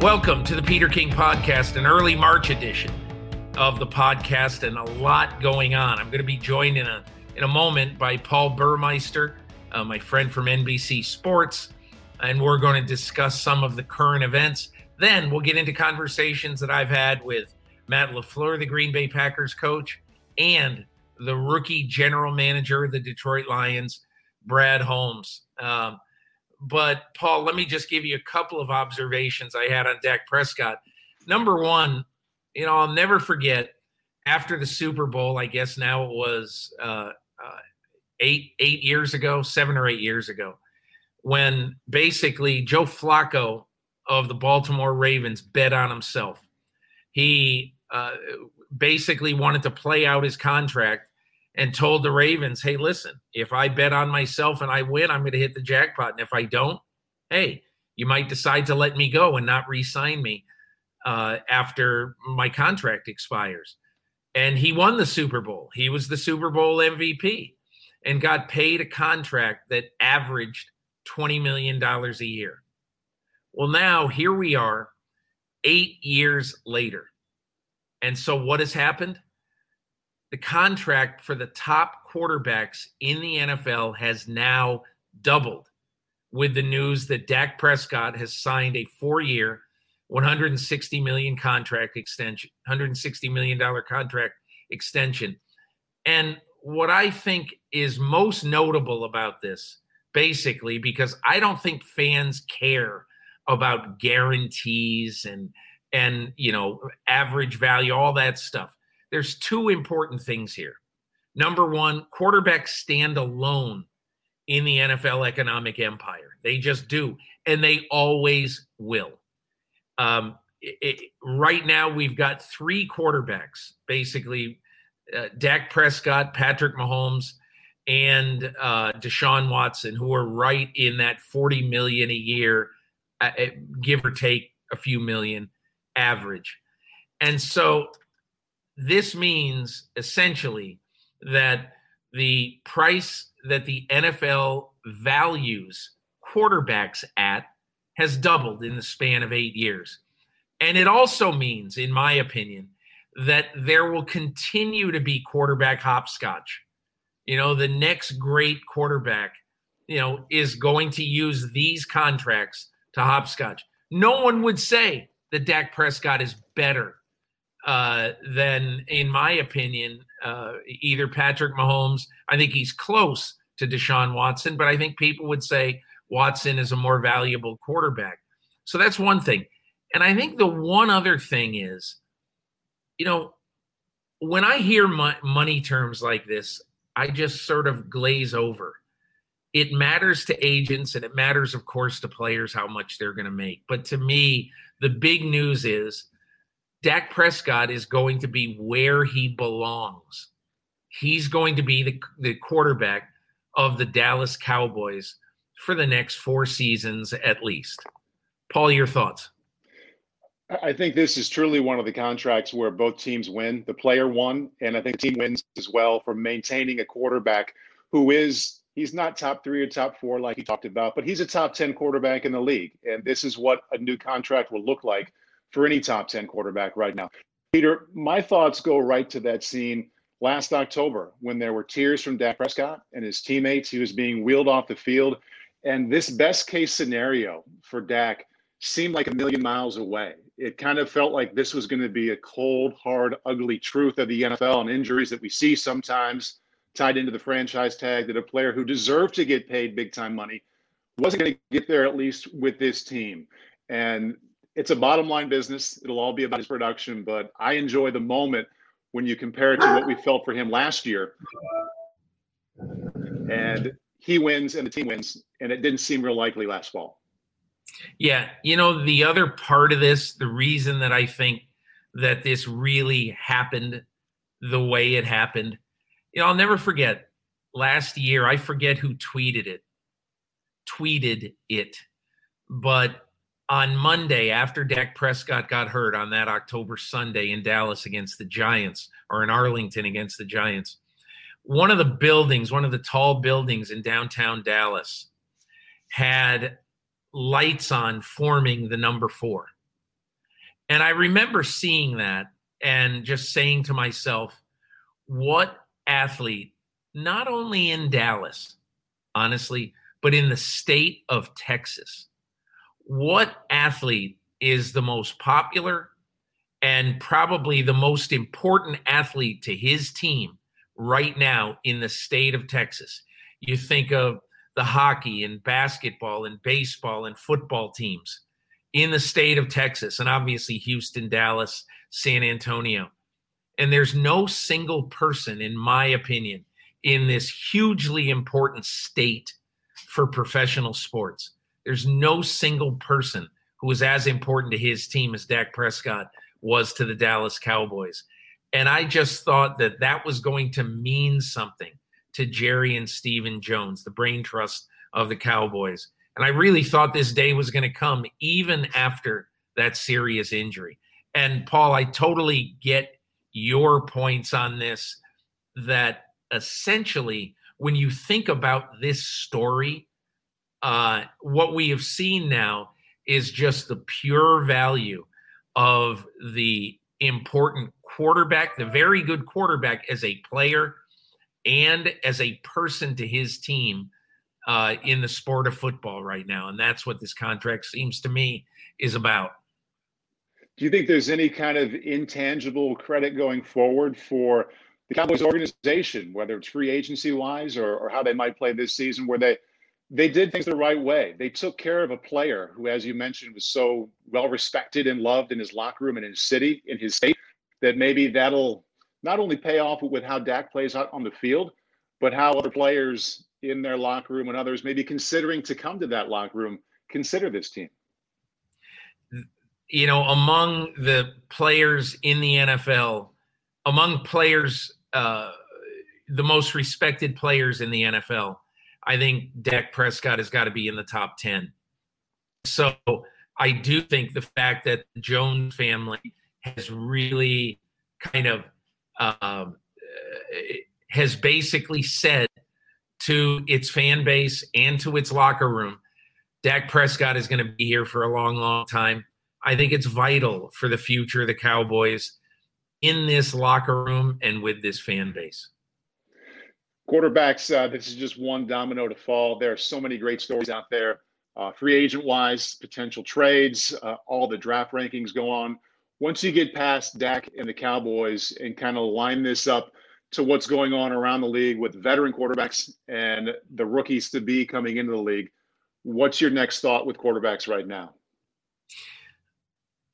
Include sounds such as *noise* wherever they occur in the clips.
Welcome to the Peter King Podcast, an early March edition of the podcast, and a lot going on. I'm going to be joined in a in a moment by Paul Burmeister, uh, my friend from NBC Sports, and we're going to discuss some of the current events. Then we'll get into conversations that I've had with Matt LaFleur, the Green Bay Packers coach, and the rookie general manager of the Detroit Lions, Brad Holmes. Um, but Paul, let me just give you a couple of observations I had on Dak Prescott. Number one, you know, I'll never forget after the Super Bowl. I guess now it was uh, uh, eight eight years ago, seven or eight years ago, when basically Joe Flacco of the Baltimore Ravens bet on himself. He uh, basically wanted to play out his contract and told the Ravens, hey, listen, if I bet on myself and I win, I'm going to hit the jackpot. And if I don't, hey, you might decide to let me go and not re sign me uh, after my contract expires. And he won the Super Bowl. He was the Super Bowl MVP and got paid a contract that averaged $20 million a year. Well, now here we are, eight years later. And so what has happened? The contract for the top quarterbacks in the NFL has now doubled with the news that Dak Prescott has signed a four-year, 160 million contract extension, 160 million dollar contract extension. And what I think is most notable about this, basically, because I don't think fans care about guarantees and and you know average value, all that stuff there's two important things here. Number one, quarterbacks stand alone in the NFL economic empire. They just do, and they always will. Um, it, it, right now, we've got three quarterbacks basically uh, Dak Prescott, Patrick Mahomes, and uh, Deshaun Watson, who are right in that 40 million a year, uh, uh give or take a few million average. And so this means essentially that the price that the NFL values quarterbacks at has doubled in the span of eight years. And it also means, in my opinion, that there will continue to be quarterback hopscotch. You know, the next great quarterback, you know, is going to use these contracts to hopscotch. No one would say that Dak Prescott is better uh, then, in my opinion, uh, either Patrick Mahomes, I think he's close to Deshaun Watson, but I think people would say Watson is a more valuable quarterback. So that's one thing. And I think the one other thing is, you know, when I hear money terms like this, I just sort of glaze over. It matters to agents and it matters, of course, to players how much they're going to make. But to me, the big news is Dak Prescott is going to be where he belongs. He's going to be the, the quarterback of the Dallas Cowboys for the next four seasons at least. Paul, your thoughts? I think this is truly one of the contracts where both teams win. The player won, and I think the team wins as well for maintaining a quarterback who is he's not top three or top four like he talked about, but he's a top 10 quarterback in the league. And this is what a new contract will look like for any top 10 quarterback right now. Peter, my thoughts go right to that scene last October when there were tears from Dak Prescott and his teammates. He was being wheeled off the field. And this best case scenario for Dak seemed like a million miles away. It kind of felt like this was going to be a cold, hard, ugly truth of the NFL and injuries that we see sometimes tied into the franchise tag that a player who deserved to get paid big time money wasn't going to get there at least with this team. And it's a bottom line business. It'll all be about his production, but I enjoy the moment when you compare it to what we felt for him last year. And he wins and the team wins, and it didn't seem real likely last fall. Yeah, you know, the other part of this, the reason that I think that this really happened the way it happened, you know, I'll never forget last year, I forget who tweeted it, tweeted it, but on Monday after Dak Prescott got hurt on that October Sunday in Dallas against the Giants or in Arlington against the Giants, one of the buildings, one of the tall buildings in downtown Dallas, had lights on forming the number four. And I remember seeing that and just saying to myself, what athlete, not only in Dallas, honestly, but in the state of Texas, what athlete is the most popular and probably the most important athlete to his team right now in the state of Texas. You think of the hockey and basketball and baseball and football teams in the state of Texas, and obviously Houston, Dallas, San Antonio. And there's no single person, in my opinion, in this hugely important state for professional sports there's no single person who was as important to his team as Dak Prescott was to the Dallas Cowboys. And I just thought that that was going to mean something to Jerry and Stephen Jones, the brain trust of the Cowboys. And I really thought this day was going to come even after that serious injury. And Paul, I totally get your points on this that essentially, when you think about this story, uh, what we have seen now is just the pure value of the important quarterback, the very good quarterback as a player and as a person to his team uh, in the sport of football right now. And that's what this contract seems to me is about. Do you think there's any kind of intangible credit going forward for the Cowboys organization, whether it's free agency wise or, or how they might play this season, where they they did things the right way. They took care of a player who, as you mentioned, was so well respected and loved in his locker room and in his city, in his state, that maybe that'll not only pay off with how Dak plays out on the field, but how other players in their locker room and others maybe considering to come to that locker room consider this team. You know, among the players in the NFL, among players, uh, the most respected players in the NFL I think Dak Prescott has got to be in the top 10. So I do think the fact that the Jones family has really kind of um, has basically said to its fan base and to its locker room, Dak Prescott is going to be here for a long, long time. I think it's vital for the future of the Cowboys in this locker room and with this fan base quarterbacks, uh, this is just one domino to fall. There are so many great stories out there, uh, free agent wise, potential trades, uh, all the draft rankings go on. Once you get past Dak and the Cowboys and kind of line this up to what's going on around the league with veteran quarterbacks and the rookies to be coming into the league, what's your next thought with quarterbacks right now?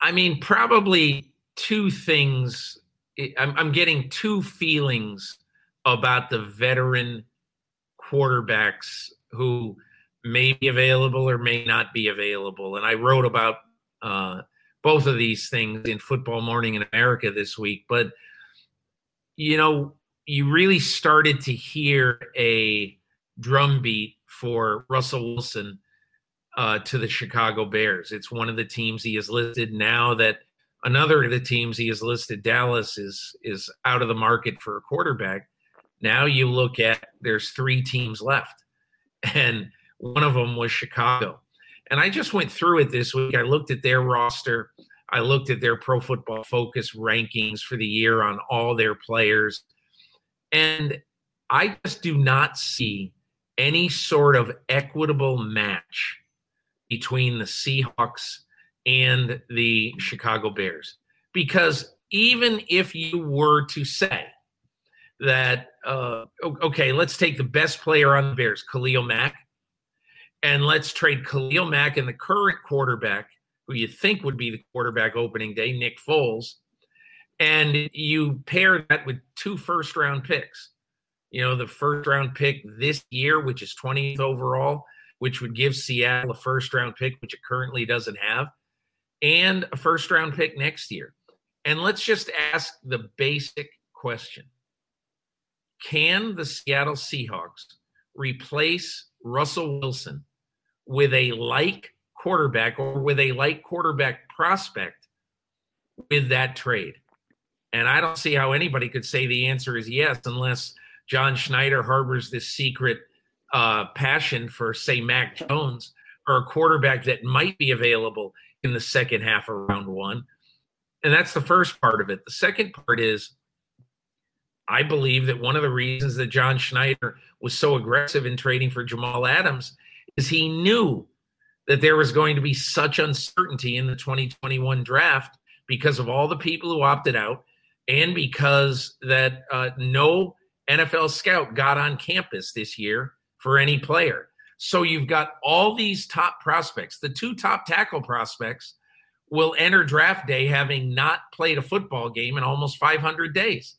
I mean, probably two things. I'm, I'm getting two feelings about the veteran quarterbacks who may be available or may not be available. And I wrote about uh, both of these things in Football Morning in America this week. But, you know, you really started to hear a drumbeat for Russell Wilson uh, to the Chicago Bears. It's one of the teams he has listed now that another of the teams he has listed, Dallas, is is out of the market for a quarterback. Now you look at there's three teams left, and one of them was Chicago. And I just went through it this week. I looked at their roster. I looked at their pro football focus rankings for the year on all their players. And I just do not see any sort of equitable match between the Seahawks and the Chicago Bears. Because even if you were to say that, uh, okay, let's take the best player on the Bears, Khalil Mack, and let's trade Khalil Mack and the current quarterback, who you think would be the quarterback opening day, Nick Foles, and you pair that with two first round picks. You know, the first round pick this year, which is 20th overall, which would give Seattle a first round pick, which it currently doesn't have, and a first round pick next year. And let's just ask the basic question Can the Seattle Seahawks replace Russell Wilson with a like quarterback or with a like quarterback prospect with that trade? And I don't see how anybody could say the answer is yes unless John Schneider harbors this secret uh, passion for, say, Mac Jones or a quarterback that might be available in the second half of round one. And that's the first part of it. The second part is I believe that one of the reasons that John Schneider was so aggressive in trading for Jamal Adams is he knew that there was going to be such uncertainty in the 2021 draft because of all the people who opted out and because that uh, no NFL scout got on campus this year for any player. So you've got all these top prospects. The two top tackle prospects will enter draft day having not played a football game in almost 500 days.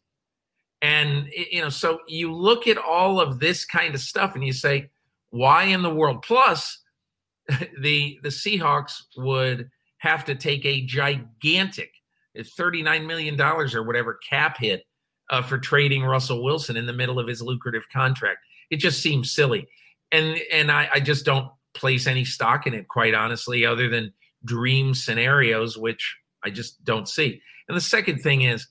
And you know, so you look at all of this kind of stuff and you say, why in the world? Plus, *laughs* the the Seahawks would have to take a gigantic $39 million or whatever cap hit uh, for trading Russell Wilson in the middle of his lucrative contract. It just seems silly. And and I, I just don't place any stock in it, quite honestly, other than dream scenarios, which I just don't see. And the second thing is,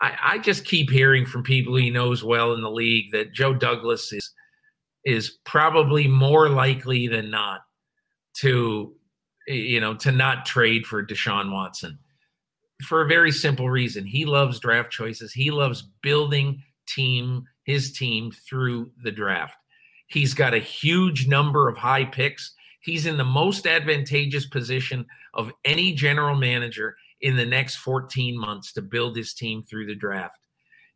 I, I just keep hearing from people he knows well in the league that Joe Douglas is is probably more likely than not to you know to not trade for Deshaun Watson for a very simple reason. He loves draft choices. He loves building team his team through the draft. He's got a huge number of high picks. He's in the most advantageous position of any general manager in the next 14 months to build his team through the draft.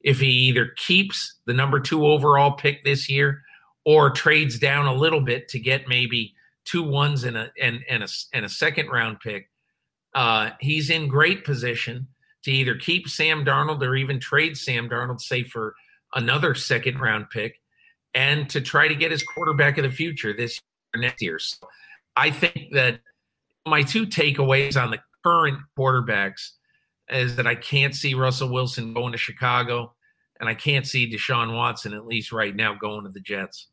If he either keeps the number 2 overall pick this year or trades down a little bit to get maybe two ones and a and, and a and a second round pick, uh, he's in great position to either keep Sam Darnold or even trade Sam Darnold, say for another second round pick, and to try to get his quarterback of the future this year, next year. So I think that my two takeaways on the current quarterbacks is that I can't see Russell Wilson going to Chicago, and I can't see Deshaun Watson, at least right now, going to the Jets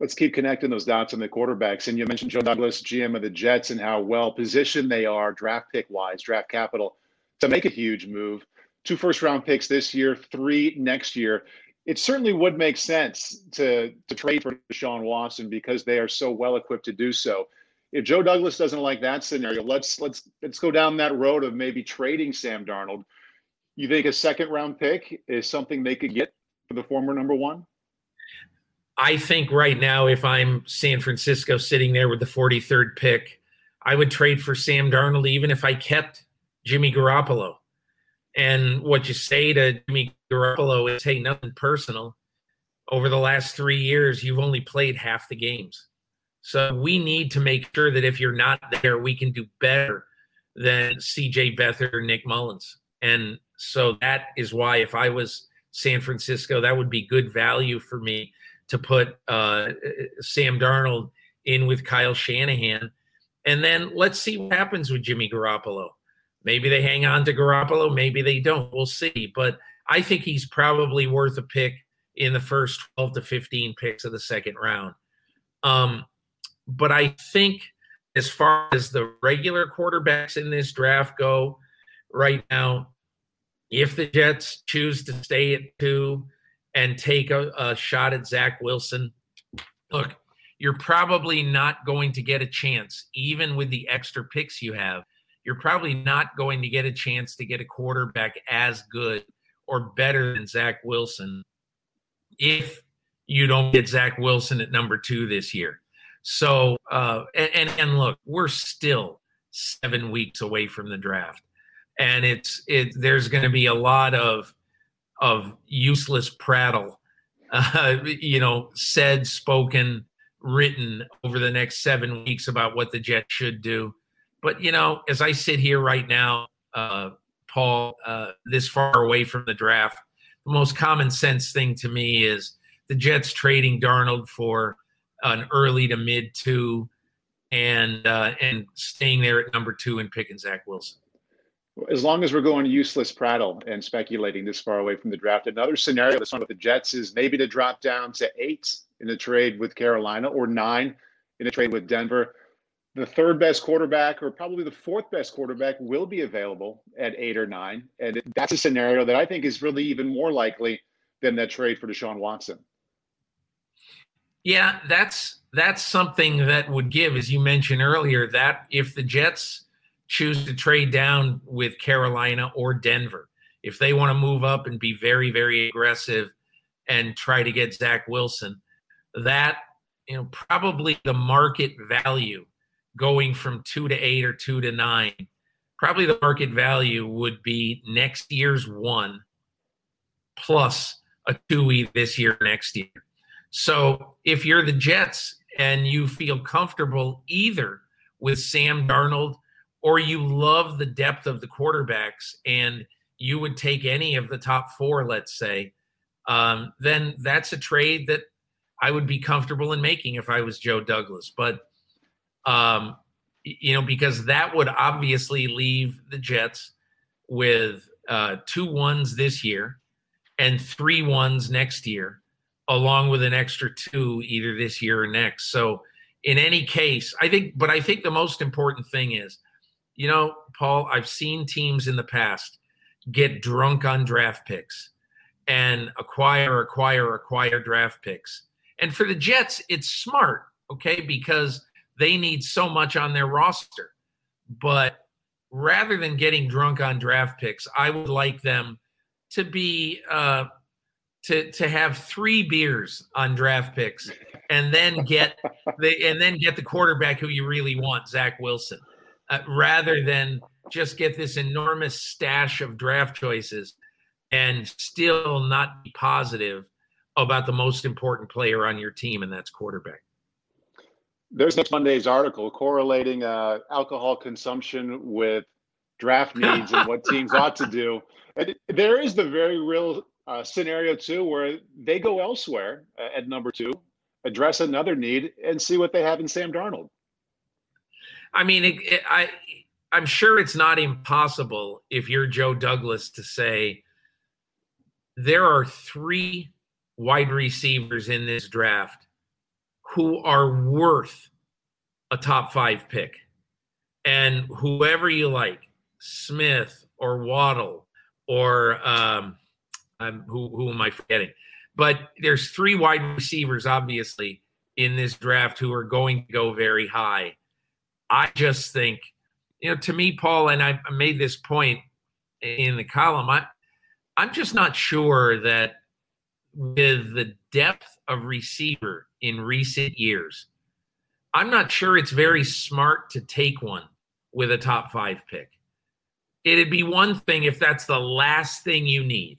let's keep connecting those dots on the quarterbacks. And you mentioned Joe Douglas, GM of the Jets, and how well positioned they are draft pick wise, draft capital to make a huge move. Two first round picks this year, three next year. It certainly would make sense to to trade for Deshaun Watson because they are so well equipped to do so. If Joe Douglas doesn't like that scenario, let's let's let's go down that road of maybe trading Sam Darnold. You think a second round pick is something they could get for the former number one? I think right now, if I'm San Francisco sitting there with the 43rd pick, I would trade for Sam Darnold, even if I kept Jimmy Garoppolo. And what you say to Jimmy Garoppolo is, hey, nothing personal. Over the last three years, you've only played half the games. So we need to make sure that if you're not there, we can do better than CJ Beathard or Nick Mullens. And so that is why if I was San Francisco, that would be good value for me to put uh, Sam Darnold in with Kyle Shanahan. And then let's see what happens with Jimmy Garoppolo. Maybe they hang on to Garoppolo, maybe they don't. We'll see. But I think he's probably worth a pick in the first 12 to 15 picks of the second round. Um, but I think as far as the regular quarterbacks in this draft go right now, if the Jets choose to stay at two, and take a, a shot at Zach Wilson, look, you're probably not going to get a chance, even with the extra picks you have. You're probably not going to get a chance to get a quarterback as good or better than Zach Wilson if you don't get Zach Wilson at number two this year. So, uh, and, and, and look, we're still seven weeks away from the draft, and it's it. There's going to be a lot of of useless prattle, uh, *laughs* you know, said, spoken, written over the next seven weeks about what the Jets should do. But you know, as I sit here right now, uh, Paul, uh, this far away from the draft, the most common sense thing to me is the Jets trading Darnold for an early to mid two, and uh, and staying there at number two and picking Zach Wilson. As long as we're going useless prattle and speculating this far away from the draft, another scenario that's one with the Jets is maybe to drop down to eight in a trade with Carolina or nine in a trade with Denver. The third best quarterback, or probably the fourth best quarterback, will be available at eight or nine. And that's a scenario that I think is really even more likely than that trade for Deshaun Watson. Yeah, that's that's something that would give, as you mentioned earlier, that if the Jets choose to trade down with Carolina or Denver, if they want to move up and be very, very aggressive and try to get Zach Wilson, that you know probably the market value going from two to eight or two to nine, probably the market value would be next year's one plus a two this year next year. So if you're the Jets and you feel comfortable either with Sam Darnold or you love the depth of the quarterbacks and you would take any of the top four, let's say, um, then that's a trade that I would be comfortable in making if I was Joe Douglas. But, um, you know, because that would obviously leave the Jets with uh, two ones this year and three ones next year along with an extra two either this year or next. So in any case, I think, but I think the most important thing is, you know, Paul, I've seen teams in the past get drunk on draft picks and acquire, acquire, acquire draft picks. And for the Jets, it's smart, okay, because they need so much on their roster. But rather than getting drunk on draft picks, I would like them to be uh, to to have three beers on draft picks and then get the and then get the quarterback who you really want, Zach Wilson, uh, rather than just get this enormous stash of draft choices and still not be positive about the most important player on your team, and that's quarterback. There's next Monday's article correlating uh, alcohol consumption with draft needs and what teams ought to do. And there is the very real uh, scenario two, where they go elsewhere uh, at number two, address another need, and see what they have in Sam Darnold. I mean, it, it, I I'm sure it's not impossible if you're Joe Douglas to say there are three wide receivers in this draft who are worth a top five pick, and whoever you like, Smith or Waddle or um, um, who who am I forgetting? But there's three wide receivers, obviously, in this draft who are going to go very high. I just think, you know, to me, Paul, and I made this point in the column. I I'm just not sure that with the depth of receiver in recent years, I'm not sure it's very smart to take one with a top five pick. It'd be one thing if that's the last thing you need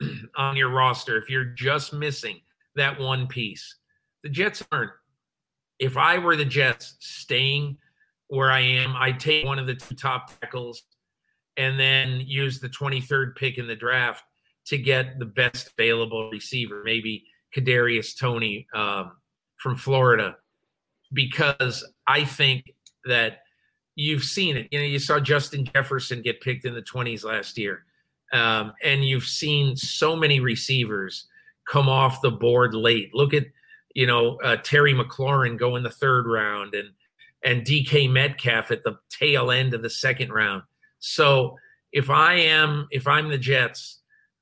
*clears throat* on your roster if you're just missing that one piece. The Jets aren't. If I were the Jets staying where I am, I'd take one of the two top tackles and then use the 23rd pick in the draft to get the best available receiver, maybe Kadarius Toney um, from Florida, because I think that you've seen it. You know, you saw Justin Jefferson get picked in the 20s last year. Um, and you've seen so many receivers come off the board late. Look at, you know, uh, Terry McLaurin go in the third round and and DK Metcalf at the tail end of the second round. So if I am if I'm the Jets,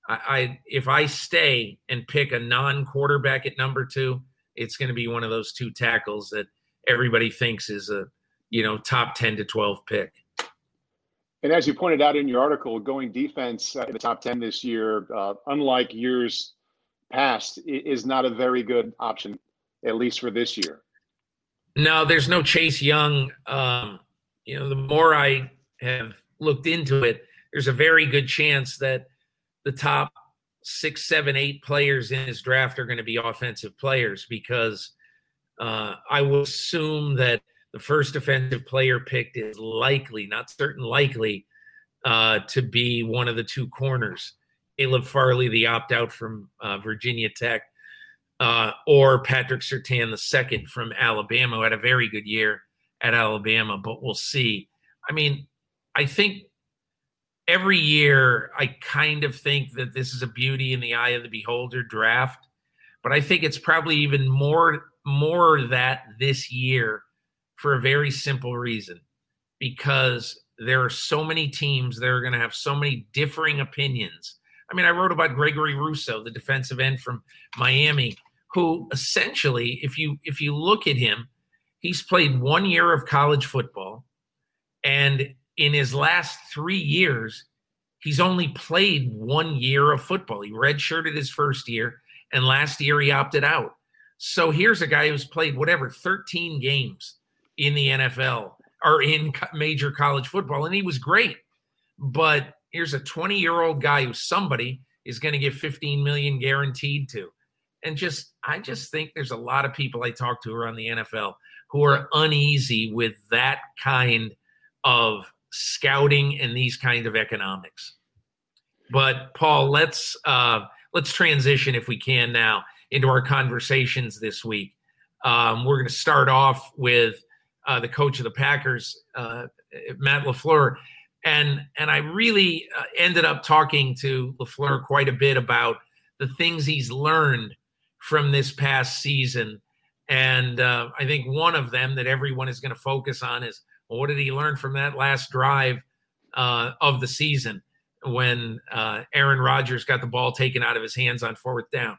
I, I if I stay and pick a non-quarterback at number two, it's going to be one of those two tackles that everybody thinks is a you know top ten to twelve pick. And as you pointed out in your article, going defense in the top 10 this year, uh, unlike years past is not a very good option, at least for this year. No, there's no Chase Young. Um, you know, the more I have looked into it, there's a very good chance that the top six, seven, eight players in his draft are going to be offensive players because uh, I will assume that the first offensive player picked is likely, not certain, likely uh, to be one of the two corners. Caleb Farley, the opt out from uh, Virginia Tech, uh, or Patrick Surtain the second from Alabama, who had a very good year at Alabama, but we'll see. I mean, I think every year I kind of think that this is a beauty in the eye of the beholder draft, but I think it's probably even more more that this year for a very simple reason because there are so many teams that are going to have so many differing opinions. I mean, I wrote about Gregory Rousseau, the defensive end from Miami, who essentially, if you if you look at him, he's played one year of college football, and in his last three years, he's only played one year of football. He redshirted his first year, and last year he opted out. So here's a guy who's played whatever 13 games in the NFL or in major college football, and he was great. But here's a 20 year old guy who somebody is going to give 15 million guaranteed to. And just, I just think there's a lot of people I talk to around the NFL who are uneasy with that kind of scouting and these kind of economics. But Paul, let's uh, let's transition if we can now into our conversations this week. Um, we're going to start off with uh, the coach of the Packers, uh, Matt LaFleur, and and I really uh, ended up talking to LaFleur quite a bit about the things he's learned from this past season, and uh, I think one of them that everyone is going to focus on is well, what did he learn from that last drive uh, of the season when uh, Aaron Rodgers got the ball taken out of his hands on fourth down?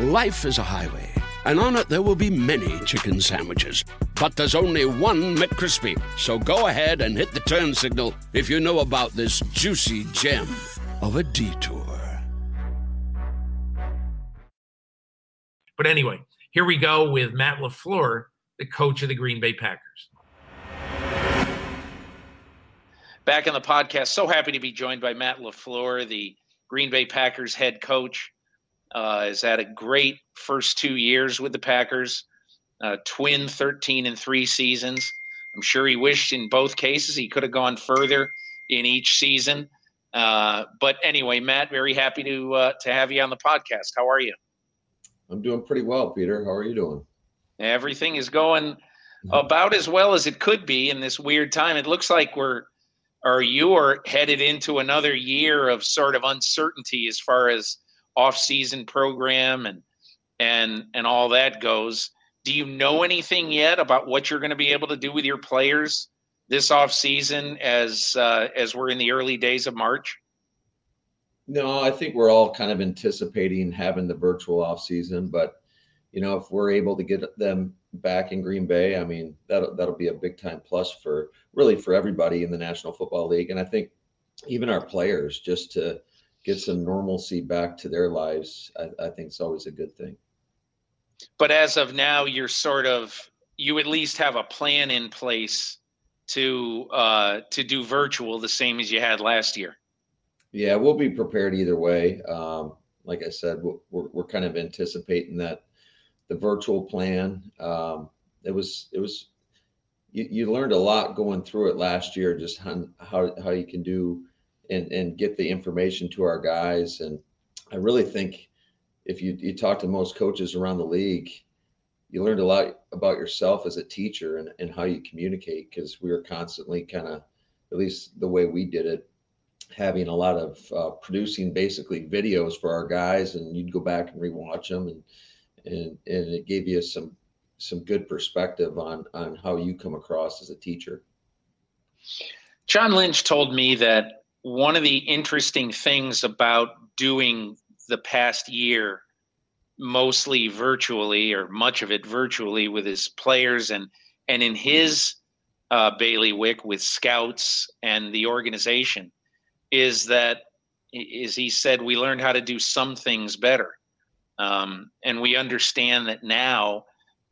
Life is a highway, and on it there will be many chicken sandwiches. But there's only one McCrispy. So go ahead and hit the turn signal if you know about this juicy gem of a detour. But anyway, here we go with Matt LaFleur, the coach of the Green Bay Packers. Back in the podcast, so happy to be joined by Matt LaFleur, the Green Bay Packers head coach. Uh, has had a great first two years with the Packers, uh, twin 13 and three seasons. I'm sure he wished in both cases he could have gone further in each season. Uh, but anyway, Matt, very happy to uh, to have you on the podcast. How are you? I'm doing pretty well, Peter. How are you doing? Everything is going about as well as it could be in this weird time. It looks like we're or you are headed into another year of sort of uncertainty as far as off-season program and and and all that goes. Do you know anything yet about what you're going to be able to do with your players this off-season as uh, as we're in the early days of March? No, I think we're all kind of anticipating having the virtual off-season, but you know, if we're able to get them back in Green Bay, I mean, that'll that'll be a big time plus for really for everybody in the National Football League, and I think even our players just to get some normalcy back to their lives, I, I think it's always a good thing. But as of now, you're sort of you at least have a plan in place to uh, to do virtual the same as you had last year. Yeah, we'll be prepared either way. Um, like I said, we're, we're kind of anticipating that the virtual plan. Um, it was it was you, you learned a lot going through it last year, just how how, how you can do and and get the information to our guys. And I really think if you you talk to most coaches around the league, you learned a lot about yourself as a teacher and, and how you communicate because we were constantly kind of at least the way we did it having a lot of uh, producing basically videos for our guys and you'd go back and rewatch them and and and it gave you some some good perspective on on how you come across as a teacher john lynch told me that one of the interesting things about doing the past year mostly virtually or much of it virtually with his players and and in his uh, bailiwick with scouts and the organization is that is he said we learned how to do some things better. Um, and we understand that now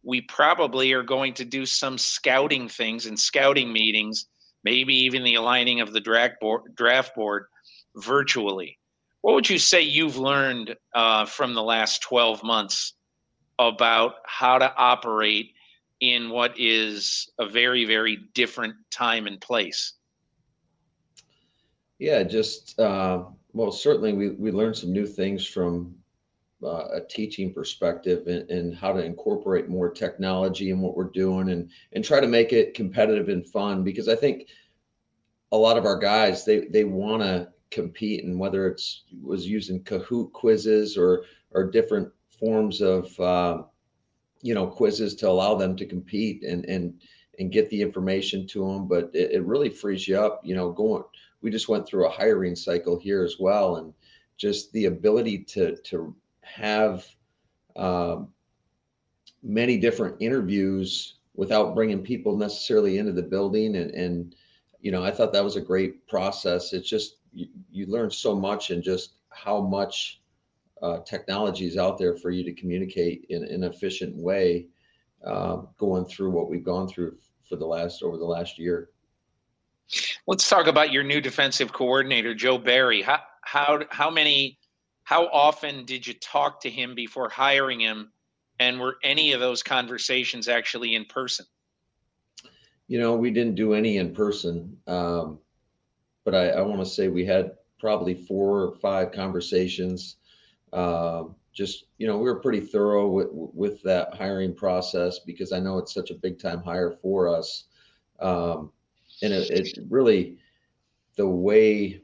we probably are going to do some scouting things and scouting meetings maybe even the aligning of the draft board, draft board virtually what would you say you've learned uh, from the last 12 months about how to operate in what is a very, very different time and place? Yeah, just, uh, well, certainly we, we learned some new things from uh, a teaching perspective and, and, how to incorporate more technology in what we're doing and, and try to make it competitive and fun because I think a lot of our guys, they, they want to compete and whether it's was using Kahoot quizzes or or different forms of uh, you know quizzes to allow them to compete and and and get the information to them. But it, it really frees you up. You know, going we just went through a hiring cycle here as well, and just the ability to to have um, many different interviews without bringing people necessarily into the building and and you know i thought that was a great process. It's just you, you learn so much and just how much uh, technology is out there for you to communicate in, in an efficient way uh, going through what we've gone through for the last over the last year. Let's talk about your new defensive coordinator joe barry. How how how many how often did you talk to him before hiring him? And were any of those conversations actually in person? You know we didn't do any in person um, but I, I want to say we had probably four or five conversations. Uh, just you know, we were pretty thorough with with that hiring process because I know it's such a big time hire for us, um, and it, it really the way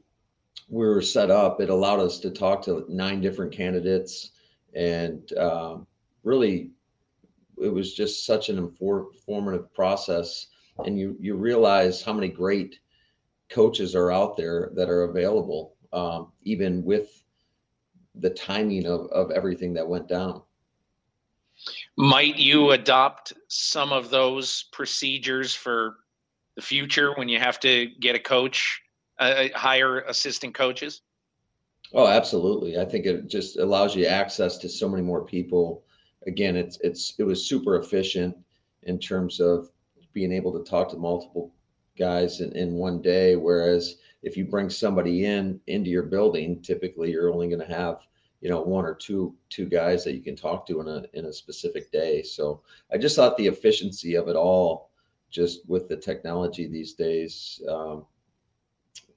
we were set up, it allowed us to talk to nine different candidates, and um, really, it was just such an informative process. And you you realize how many great coaches are out there that are available, um, even with the timing of, of everything that went down. Might you adopt some of those procedures for the future when you have to get a coach, uh, hire assistant coaches? Oh, absolutely. I think it just allows you access to so many more people. Again, it's it's it was super efficient in terms of being able to talk to multiple guys in, in one day. Whereas if you bring somebody in into your building, typically you're only going to have you know one or two two guys that you can talk to in a in a specific day. So I just thought the efficiency of it all, just with the technology these days, um,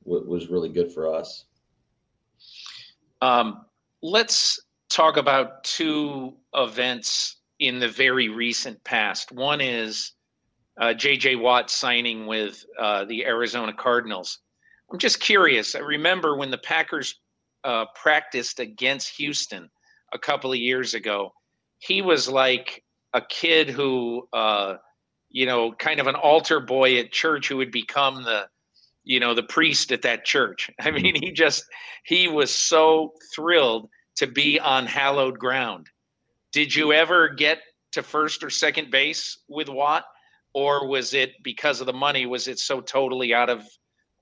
was really good for us. Um, let's talk about two events in the very recent past. One is uh, J.J. Watt signing with uh, the Arizona Cardinals. I'm just curious. I remember when the Packers uh, practiced against Houston a couple of years ago. He was like a kid who, uh, you know, kind of an altar boy at church who would become the, you know, the priest at that church. *laughs* I mean, he just he was so thrilled to be on hallowed ground. Did you ever get to first or second base with Watt? or was it because of the money? Was it so totally out of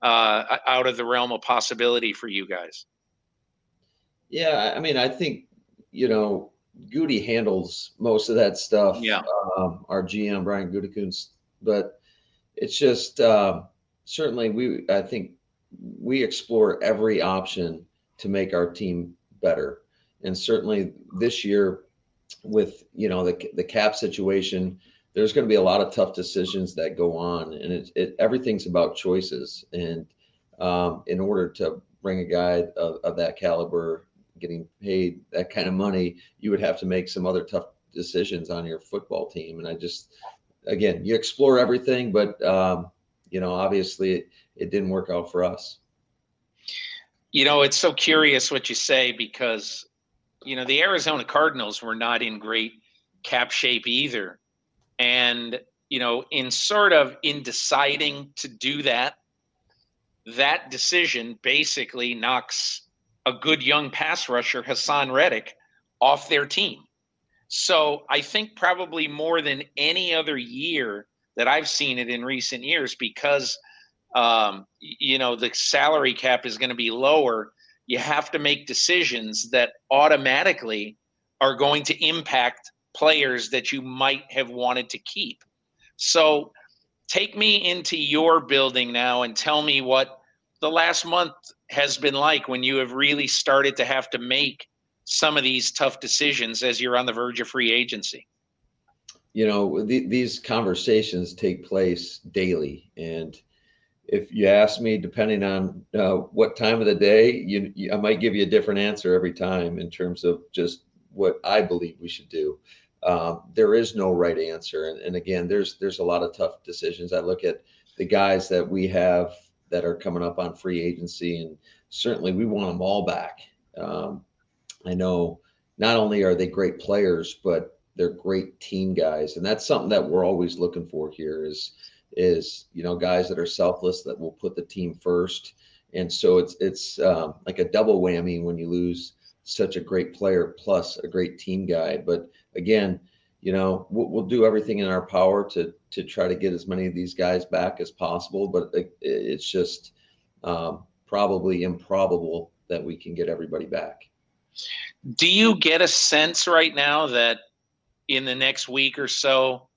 uh, out of the realm of possibility for you guys? Yeah, I mean, I think you know Goody handles most of that stuff. Yeah, um, our GM Brian Gutekunst, but it's just uh, certainly we. I think we explore every option to make our team better. And certainly this year, with you know the the cap situation, there's going to be a lot of tough decisions that go on, and it, it everything's about choices. And um, in order to bring a guy of, of that caliber, getting paid that kind of money, you would have to make some other tough decisions on your football team. And I just, again, you explore everything, but um, you know, obviously it, it didn't work out for us. You know, it's so curious what you say because, you know, the Arizona Cardinals were not in great cap shape either. And, you know, in sort of in deciding to do that, that decision basically knocks a good young pass rusher, Haason Reddick, off their team. So I think probably more than any other year that I've seen it in recent years, because um, you know the salary cap is going to be lower. You have to make decisions that automatically are going to impact players that you might have wanted to keep. So take me into your building now and tell me what the last month has been like when you have really started to have to make some of these tough decisions as you're on the verge of free agency? You know, the, these conversations take place daily. And if you ask me, depending on uh, what time of the day, you, you, I might give you a different answer every time in terms of just what I believe we should do. Um, there is no right answer, and, and again, there's there's a lot of tough decisions. I look at the guys that we have that are coming up on free agency, and certainly we want them all back. Um, I know not only are they great players, but they're great team guys, and that's something that we're always looking for here. Is is you know guys that are selfless that will put the team first, and so it's it's um, like a double whammy when you lose such a great player plus a great team guy. But again, you know we'll, we'll, do everything in our power to to try to get as many of these guys back as possible but it, it's just um, probably improbable that we can get everybody back do you get a sense right now that in the next week or so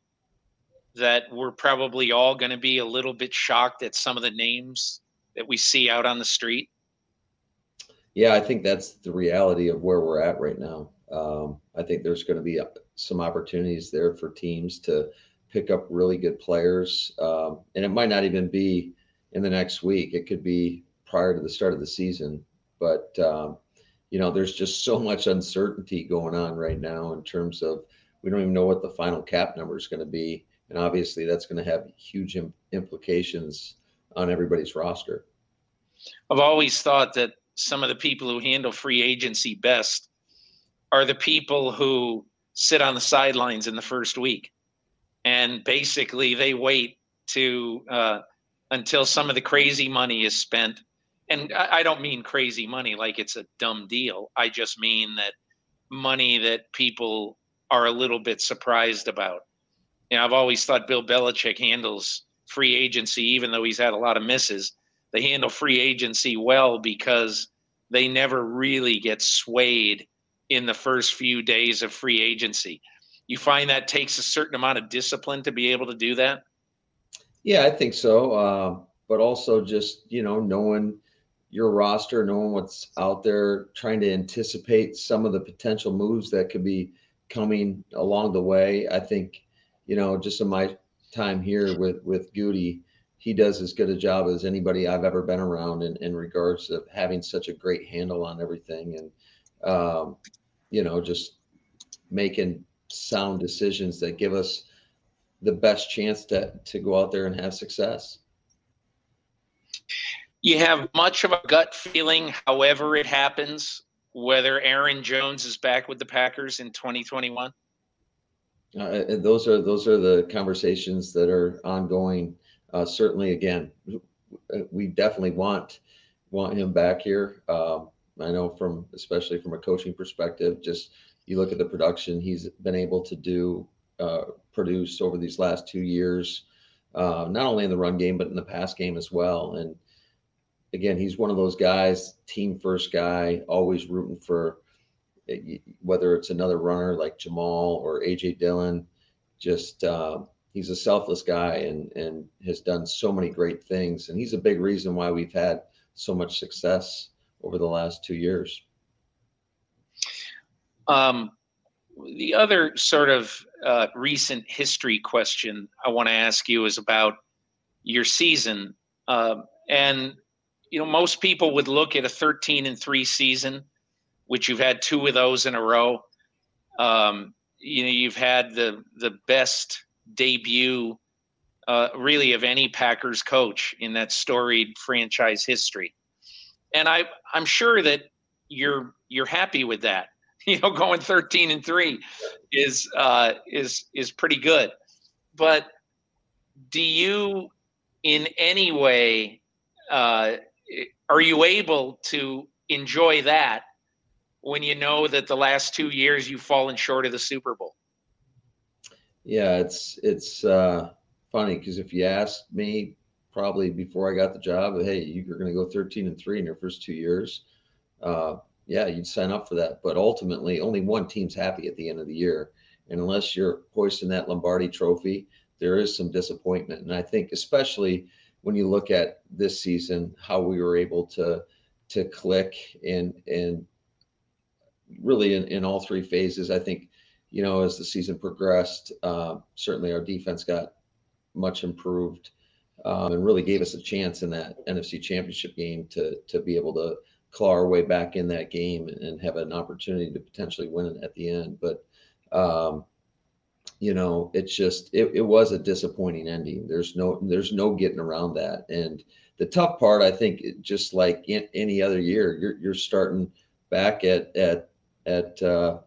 that we're probably all going to be a little bit shocked at some of the names that we see out on the street yeah i think that's the reality of where we're at right now um, I think there's going to be some opportunities there for teams to pick up really good players. Um, and it might not even be in the next week, it could be prior to the start of the season. But, um, you know, there's just so much uncertainty going on right now in terms of we don't even know what the final cap number is going to be. And obviously, that's going to have huge implications on everybody's roster. I've always thought that some of the people who handle free agency best are the people who sit on the sidelines in the first week, and basically they wait to uh, until some of the crazy money is spent. And I, I don't mean crazy money like it's a dumb deal. I just mean that money that people are a little bit surprised about. You know, I've always thought Bill Belichick handles free agency, even though he's had a lot of misses. They handle free agency well because they never really get swayed in the first few days of free agency. You find that takes a certain amount of discipline to be able to do that? Yeah, I think so. Uh, but also just, you know, knowing your roster, knowing what's out there, trying to anticipate some of the potential moves that could be coming along the way. I think, you know, just in my time here with with Gutey, he does as good a job as anybody I've ever been around in, in regards of having such a great handle on everything. And um, you know, just making sound decisions that give us the best chance to to go out there and have success. You have much of a gut feeling, however it happens, whether Aaron Jones is back with the Packers in 2021. Uh, those are those are the conversations that are ongoing. Uh, certainly, again, we definitely want want him back here. Um, I know from especially from a coaching perspective, just you look at the production he's been able to do uh, produce over these last two years, uh, not only in the run game but in the pass game as well. And again, he's one of those guys, team first guy, always rooting for eh, whether it's another runner like Jamaal or AJ Dillon. Just uh, he's a selfless guy and and has done so many great things, and he's a big reason why we've had so much success over the last two years. Um, the other sort of uh, recent history question I want to ask you is about your season. Uh, and, you know, most people would look at a 13 and 3 season, which you've had two of those in a row. Um, you know, you've had the the best debut uh, really of any Packers coach in that storied franchise history. And I I'm sure that you're you're happy with that. *laughs* You know, going 13 and 3 is uh is is pretty good. But do you in any way uh are you able to enjoy that when you know that the last two years you've fallen short of the Super Bowl? Yeah, it's it's uh, funny because if you asked me probably before I got the job, hey, you're going to go 13 and three in your first two years, uh, yeah, you'd sign up for that. But ultimately, only one team's happy at the end of the year, and unless you're hoisting that Lombardi Trophy, there is some disappointment. And I think especially when you look at this season, how we were able to to click and and really in, in all three phases. I think, you know, as the season progressed, uh, certainly our defense got much improved um, and really gave us a chance in that NFC Championship game to to be able to claw our way back in that game and have an opportunity to potentially win it at the end. But um, you know, it's just it, it was a disappointing ending. There's no there's no getting around that. And the tough part, I think, just like in, any other year, you're you're starting back at at at uh,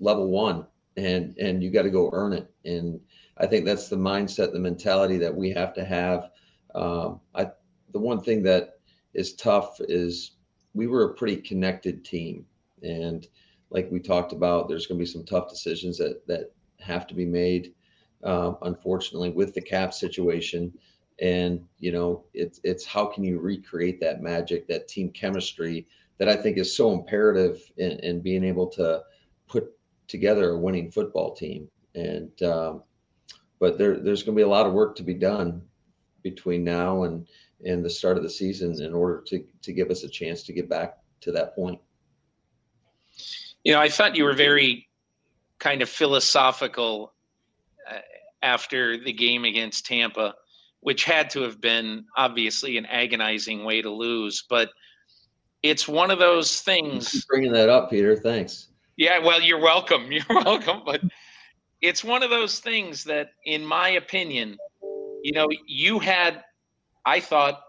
level one, and and you got to go earn it. And I think that's the mindset, the mentality that we have to have. Um, I the one thing that is tough is we were a pretty connected team, and like we talked about, there's going to be some tough decisions that that have to be made. Uh, unfortunately, with the cap situation, and you know, it's it's how can you recreate that magic, that team chemistry that I think is so imperative in, in being able to put together a winning football team. And um, but there, there's going to be a lot of work to be done between now and and the start of the season in order to to give us a chance to get back to that point. You know, I thought you were very kind of philosophical uh, after the game against Tampa, which had to have been obviously an agonizing way to lose, but it's one of those things. bringing that up, Peter. Thanks. Yeah, well, you're welcome. *laughs* You're welcome. But it's one of those things that, in my opinion, you know, you had, I thought,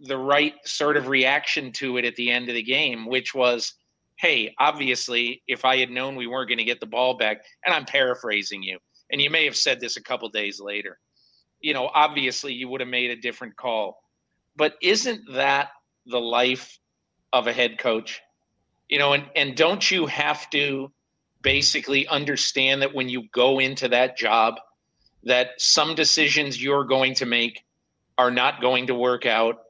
the right sort of reaction to it at the end of the game, which was, hey, obviously, if I had known we weren't going to get the ball back, and I'm paraphrasing you, and you may have said this a couple days later, you know, obviously you would have made a different call. But isn't that the life of a head coach you know and and don't you have to basically understand that when you go into that job that some decisions you're going to make are not going to work out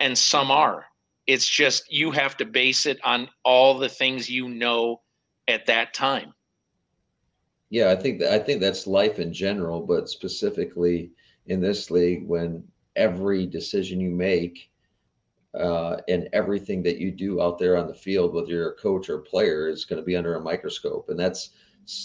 and some are it's just you have to base it on all the things you know at that time yeah i think that i think that's life in general but specifically in this league when every decision you make uh, and everything that you do out there on the field, whether you're a coach or a player, is going to be under a microscope, and that's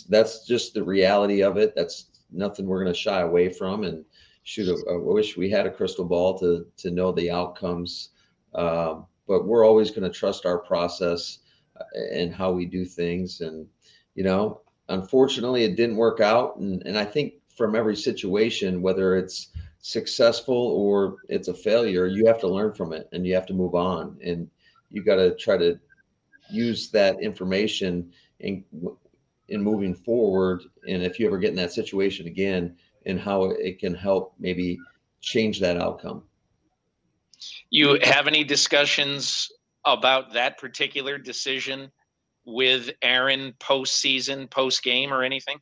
that's just the reality of it. That's nothing we're going to shy away from. And shoot, I wish we had a crystal ball to to know the outcomes, um, but we're always going to trust our process uh, and how we do things. And you know, unfortunately, it didn't work out, and and I think from every situation, whether it's successful or it's a failure, you have to learn from it and you have to move on. And you got to try to use that information in in moving forward. And if you ever get in that situation again, and how it can help maybe change that outcome. You have any discussions about that particular decision with Aaron post season, post game, or anything?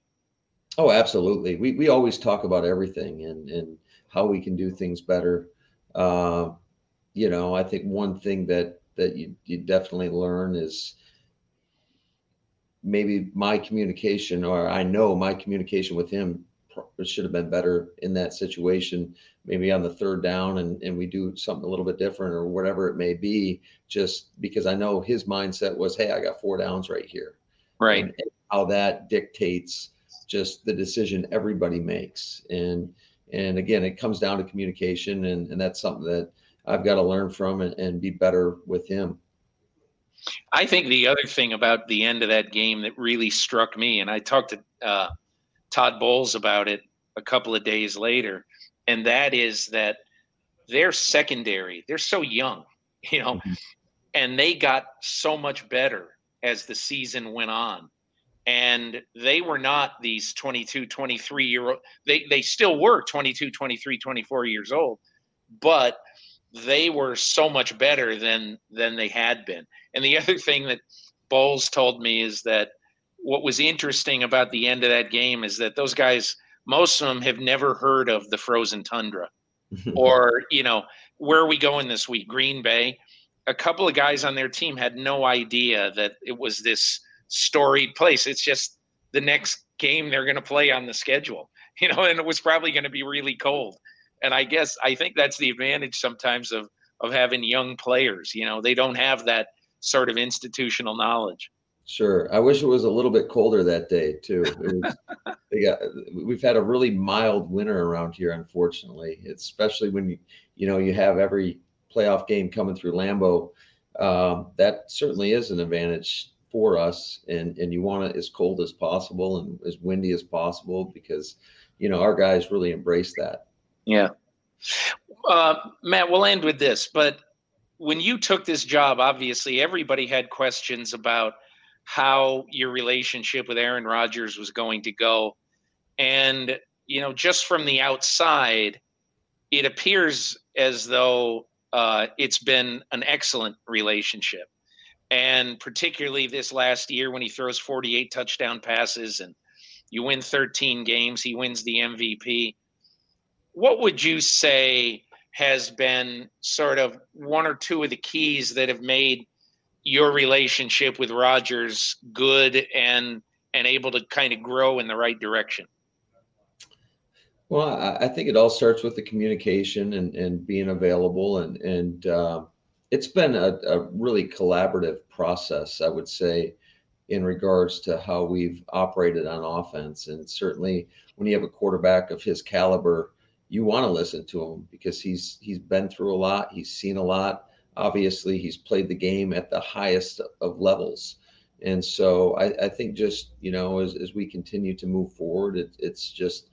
Oh, absolutely. We we always talk about everything, and and how we can do things better. Uh, you know, I think one thing that that you you definitely learn is maybe my communication, or I know my communication with him should have been better in that situation, maybe on the third down, and and we do something a little bit different or whatever it may be. Just because I know his mindset was, hey, I got four downs right here, right? And, and how that dictates just the decision everybody makes, and and again, it comes down to communication, and and that's something that I've got to learn from and, and be better with him. I think the other thing about the end of that game that really struck me, and I talked to uh, Todd Bowles about it a couple of days later, and that is that their secondary, they're so young, *laughs* you know, mm-hmm. and they got so much better as the season went on. And they were not these 22, 23 year old, they, they still were 22, 23, 24 years old, but they were so much better than than they had been. And the other thing that Bowles told me is that what was interesting about the end of that game is that those guys, most of them have never heard of the frozen tundra *laughs* or, you know, where are we going this week? Green Bay. A couple of guys on their team had no idea that it was this storied place. It's just the next game they're going to play on the schedule, *laughs* you know, and it was probably going to be really cold and I guess I think that's the advantage sometimes of of having young players. You know, they don't have that sort of institutional knowledge. Sure. I wish it was a little bit colder that day too. Was, *laughs* got, we've had a really mild winter around here, unfortunately. Especially when you you know you have every playoff game coming through Lambeau. Um, that certainly is an advantage for us, and and you want it as cold as possible and as windy as possible because you know our guys really embrace that. Yeah. Uh, Matt, we'll end with this. But when you took this job, obviously everybody had questions about how your relationship with Aaron Rodgers was going to go. And, you know, just from the outside, it appears as though uh, it's been an excellent relationship. And particularly this last year when he throws 48 touchdown passes and you win 13 games, he wins the MVP what would you say has been sort of one or two of the keys that have made your relationship with Rodgers good and and able to kind of grow in the right direction? Well, I think it all starts with the communication and, and being available, and and uh, it's been a, a really collaborative process, I would say, in regards to how we've operated on offense. And certainly, when you have a quarterback of his caliber, you want to listen to him because he's he's been through a lot, he's seen a lot. Obviously, he's played the game at the highest of levels. And so I, I think just, you know, as, as we continue to move forward, it, it's just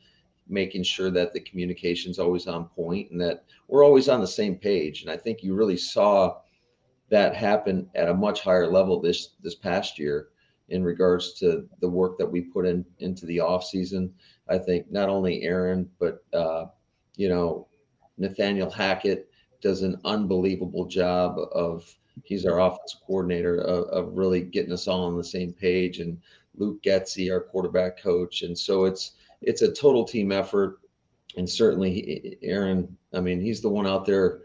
making sure that the communication is always on point and that we're always on the same page. And I think you really saw that happen at a much higher level this this past year in regards to the work that we put in into the off season. I think not only Aaron, but uh, you know, Nathaniel Hackett does an unbelievable job of he's our offensive coordinator of, of, really getting us all on the same page and Luke Getsy, our quarterback coach. And so it's it's a total team effort. And certainly Aaron, I mean, he's the one out there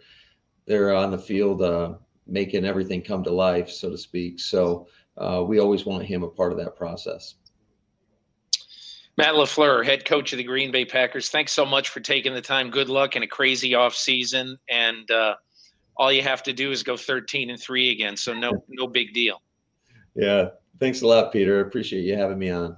there on the field uh, making everything come to life, so to speak. So uh, we always want him a part of that process. Matt LaFleur, head coach of the Green Bay Packers, thanks so much for taking the time. Good luck in a crazy off season, and uh, all you have to do is go 13 and three again. So no, no big deal. Yeah, thanks a lot, Peter. I appreciate you having me on.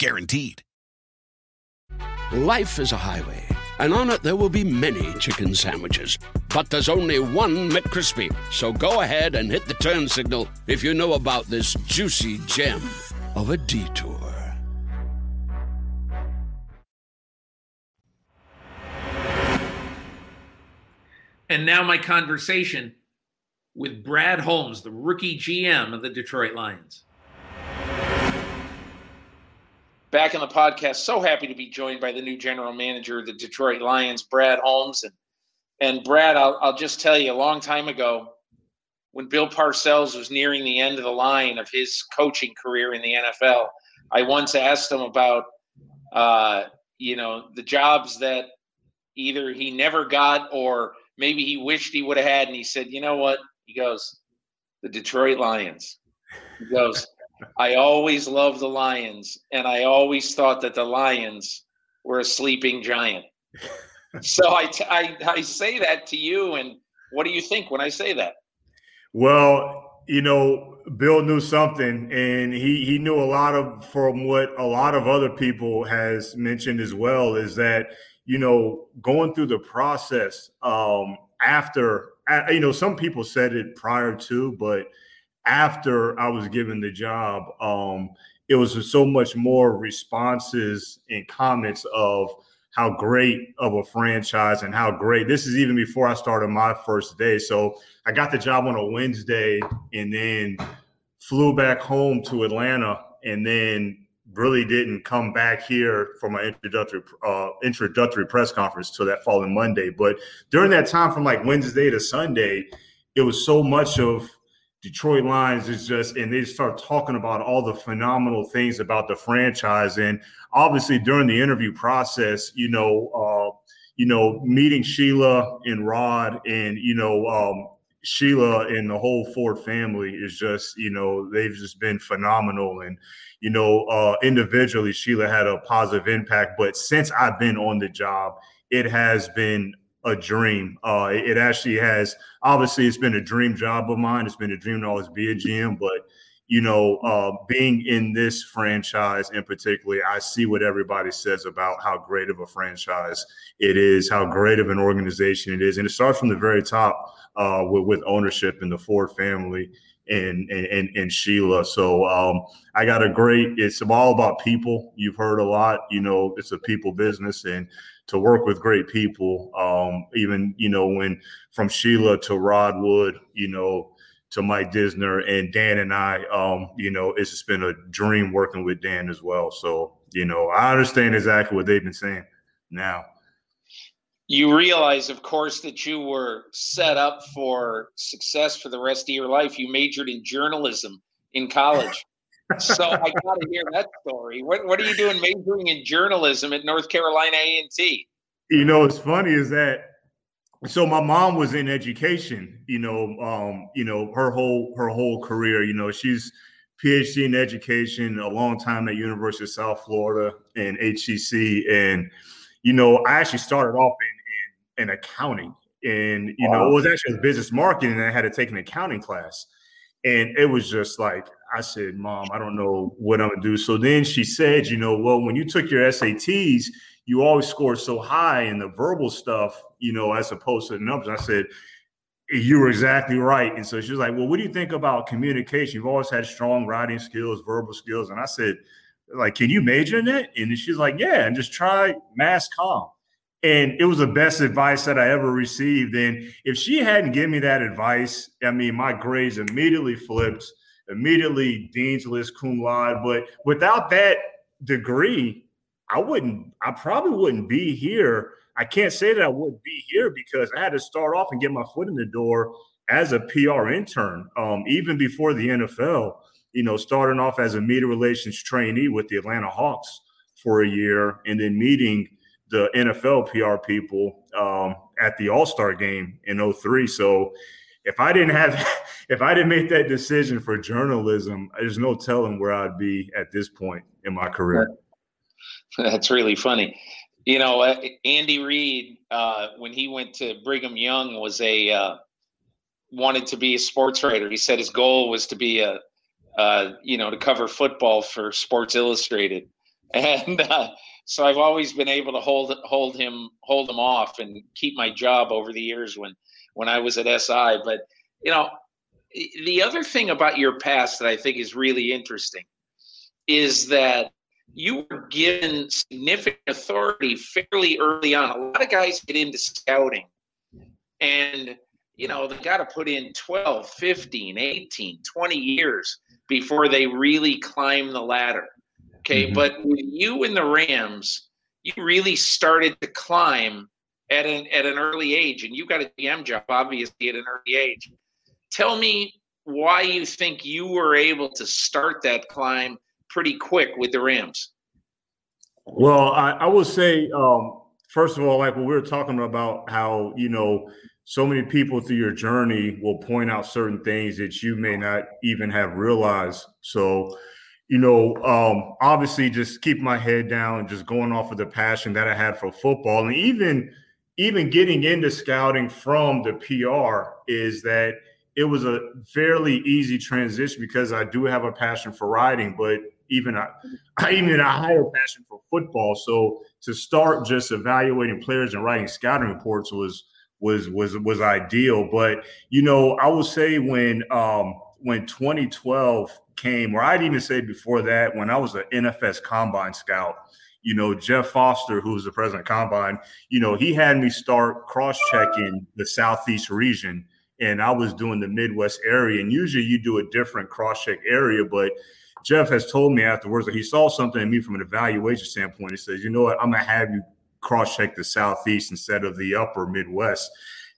Guaranteed. Life is a highway, and on it there will be many chicken sandwiches. But there's only one McCrispy. So go ahead and hit the turn signal if you know about this juicy gem of a detour. And now my conversation with Brad Holmes, the rookie GM of the Detroit Lions. Back in the podcast, so happy to be joined by the new general manager of the Detroit Lions, Brad Holmes. And and Brad, I'll, I'll just tell you, a long time ago, when Bill Parcells was nearing the end of the line of his coaching career in the NFL, I once asked him about, uh, you know, the jobs that either he never got or maybe he wished he would have had. And he said, you know what? He goes, the Detroit Lions. He goes, I always loved the Lions, and I always thought that the Lions were a sleeping giant. *laughs* so I, t- I, I say that to you, and what do you think when I say that? Well, you know, Bill knew something, and he he knew a lot of from what a lot of other people has mentioned as well is that you know going through the process um, after you know some people said it prior to, but after I was given the job, um, it was so much more responses and comments of how great of a franchise and how great this is even before I started my first day. So I got the job on a Wednesday and then flew back home to Atlanta and then really didn't come back here for my introductory uh, introductory press conference till that following Monday. But during that time from like Wednesday to Sunday, it was so much of Detroit Lions is just, and they start talking about all the phenomenal things about the franchise. And obviously, during the interview process, you know, uh, you know, meeting Sheila and Rod, and you know, um, Sheila and the whole Ford family is just, you know, they've just been phenomenal. And you know, uh, individually, Sheila had a positive impact. But since I've been on the job, it has been a dream. Uh, it actually has. Obviously, it's been a dream job of mine. It's been a dream to always be a GM, but you know, uh, being in this franchise in particular, I see what everybody says about how great of a franchise it is, how great of an organization it is, and it starts from the very top uh, with, with ownership and the Ford family and and and Sheila. So um, I got a great. It's all about people. You've heard a lot. You know, it's a people business, and to work with great people. Um, even you know when from Sheila to Rod Wood, you know to Mike Disner and Dan and I, um, you know, it's just been a dream working with Dan as well. So you know, I understand exactly what they've been saying now. You realize, of course, that you were set up for success for the rest of your life. You majored in journalism in college so I got to hear that story. What What are you doing majoring in journalism at North Carolina A and T? You know, what's funny is that so my mom was in education. You know, um, you know her whole her whole career. You know, she's PhD in education, a long time at University of South Florida and HCC, and you know, I actually started off in in, in accounting, and you wow. know, it was actually business marketing, and I had to take an accounting class. And it was just like, I said, Mom, I don't know what I'm gonna do. So then she said, you know, well, when you took your SATs, you always scored so high in the verbal stuff, you know, as opposed to the numbers. I said, you were exactly right. And so she was like, Well, what do you think about communication? You've always had strong writing skills, verbal skills. And I said, like, can you major in it? And she's like, Yeah, and just try mass comm. And it was the best advice that I ever received. And if she hadn't given me that advice, I mean, my grades immediately flipped, immediately Dean's List cum laude. But without that degree, I wouldn't, I probably wouldn't be here. I can't say that I would be here because I had to start off and get my foot in the door as a PR intern, um, even before the NFL, you know, starting off as a media relations trainee with the Atlanta Hawks for a year and then meeting – the NFL PR people um, at the All Star game in 03. So if I didn't have, *laughs* if I didn't make that decision for journalism, there's no telling where I'd be at this point in my career. *laughs* That's really funny. You know, uh, Andy Reid, uh, when he went to Brigham Young, was a uh, wanted to be a sports writer. He said his goal was to be a, uh, you know, to cover football for Sports Illustrated. *laughs* and uh, so I've always been able to hold hold him hold him off and keep my job over the years when when I was at SI. But you know, the other thing about your past that I think is really interesting is that you were given significant authority fairly early on. A lot of guys get into scouting and you know they got to put in 12 15 18 20 years before they really climb the ladder okay mm-hmm. but with you and the rams you really started to climb at an at an early age and you got a gm job obviously at an early age tell me why you think you were able to start that climb pretty quick with the rams well i, I will say um, first of all like when we were talking about how you know so many people through your journey will point out certain things that you may not even have realized. So, you know, um, obviously just keep my head down, just going off of the passion that I had for football. And even even getting into scouting from the PR is that it was a fairly easy transition because I do have a passion for writing, but even a, *laughs* even a higher passion for football. So to start just evaluating players and writing scouting reports was was was was ideal. But you know, I would say when um, when 2012 came, or I'd even say before that, when I was an NFS Combine scout, you know, Jeff Foster, who was the president of Combine, you know, he had me start cross checking the Southeast region, and I was doing the Midwest area. And usually, you do a different cross check area, but Jeff has told me afterwards that he saw something in me from an evaluation standpoint. He says, "You know what? I'm gonna have you cross check the Southeast instead of the upper Midwest.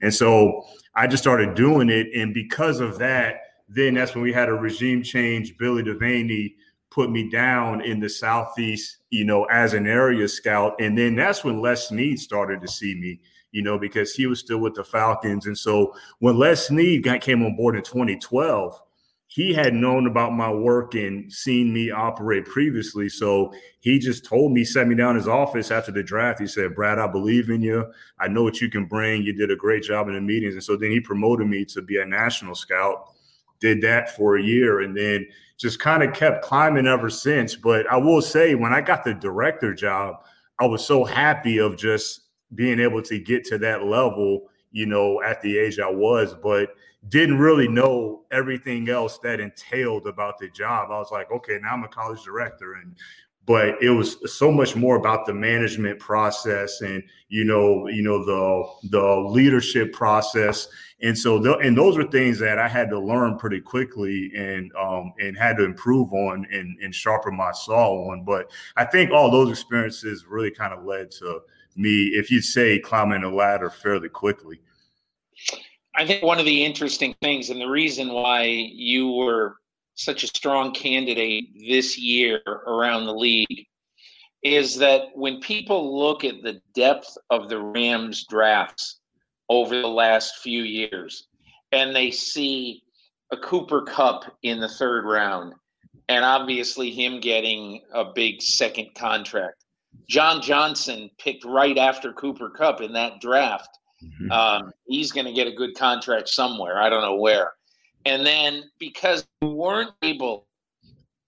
And so I just started doing it. And because of that, then that's when we had a regime change. Billy Devaney put me down in the Southeast, you know, as an area scout. And then that's when Les Snead started to see me, you know, because he was still with the Falcons. And so when Les Snead got, came on board in 2012, he had known about my work and seen me operate previously. So he just told me, set me down in his office after the draft. He said, Brad, I believe in you. I know what you can bring. You did a great job in the meetings. And so then he promoted me to be a national scout. Did that for a year and then just kind of kept climbing ever since. But I will say, when I got the director job, I was so happy of just being able to get to that level, you know, at the age I was. But didn't really know everything else that entailed about the job. I was like, okay, now I'm a college director, and but it was so much more about the management process and you know you know the the leadership process and so and those are things that i had to learn pretty quickly and um and had to improve on and, and sharpen my saw on. But i think all those experiences really kind of led to me if you say climbing the ladder fairly quickly. I think one of the interesting things, and the reason why you were such a strong candidate this year around the league, is that when people look at the depth of the Rams drafts over the last few years, and they see a Cooper Kupp in the third round, and obviously him getting a big second contract. John Johnson picked right after Cooper Kupp in that draft Mm-hmm. Um, he's going to get a good contract somewhere. I don't know where. And then because you weren't able,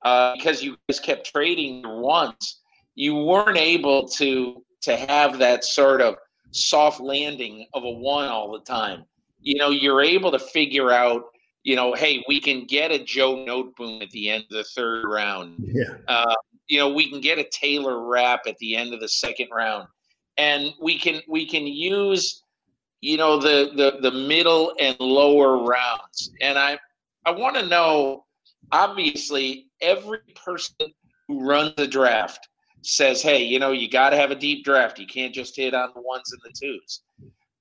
uh, because you guys kept trading once, you weren't able to to have that sort of soft landing of a one all the time. You know, you're able to figure out, you know, hey, we can get a Joe Noteboom at the end of the third round. Yeah. Uh, you know, we can get a Taylor Rapp at the end of the second round, and we can we can use you know the the the middle and lower rounds and i i want to know obviously every person who runs the draft says hey you know you got to have a deep draft. You can't just hit on the ones and the twos.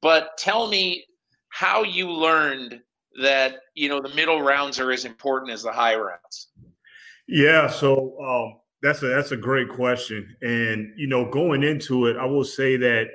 But tell me how you learned that you know the middle rounds are as important as the high rounds. Yeah so um, that's a that's a great question. And you know going into it i will say that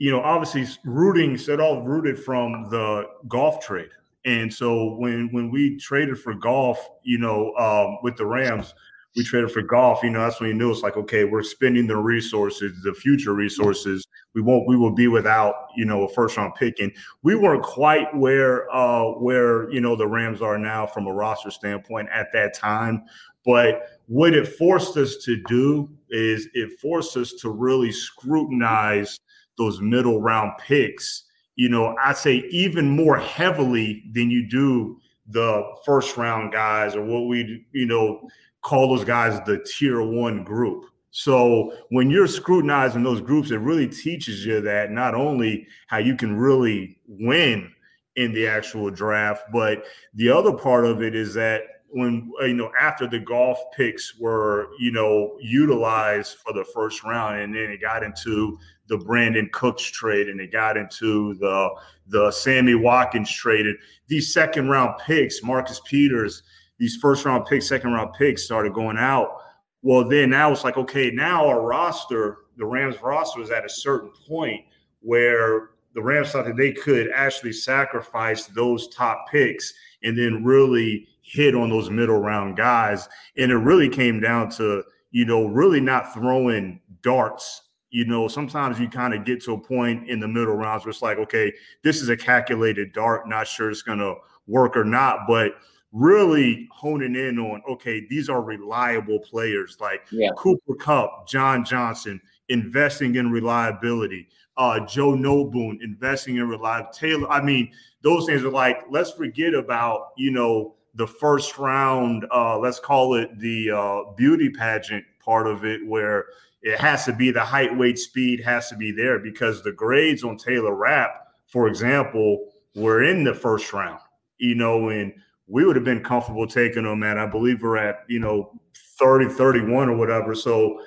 you know, obviously rooting set all rooted from the Goff trade. And so when when we traded for Goff, you know, um, with the Rams, we traded for Goff, You know, that's when you knew it's like, okay, we're spending the resources, the future resources. We won't, we will be without, you know, a first round pick. And we weren't quite where uh where you know the Rams are now from a roster standpoint at that time. But what it forced us to do is it forced us to really scrutinize those middle round picks. You know, I say even more heavily than you do the first round guys or what we, you know, call those guys the tier one group. So when you're scrutinizing those groups, it really teaches you that not only how you can really win in the actual draft, but the other part of it is that when uh, you know after the Goff picks were you know utilized for the first round and then it got into the Brandin Cooks trade and it got into the the Sammy Watkins traded these second round picks Marcus Peters these first round picks second round picks started going out well, then now it's like, okay, now our roster, the Rams roster is at a certain point where the Rams thought that they could actually sacrifice those top picks and then really hit on those middle round guys. And it really came down to, you know, really not throwing darts. You know, sometimes you kind of get to a point in the middle rounds where it's like, okay, this is a calculated dart, not sure it's going to work or not. But really honing in on okay, these are reliable players like yeah. Cooper Kupp, John Johnson, investing in reliability. Uh, Joe Noteboom investing in reliability. Taylor, I mean, those things are like, let's forget about, you know, the first round, uh, let's call it the uh, beauty pageant part of it, where it has to be the height, weight, speed has to be there because the grades on Taylor Rapp, for example, were in the first round, you know, and we would have been comfortable taking them at, I believe we're at, you know, 30, 31 or whatever. So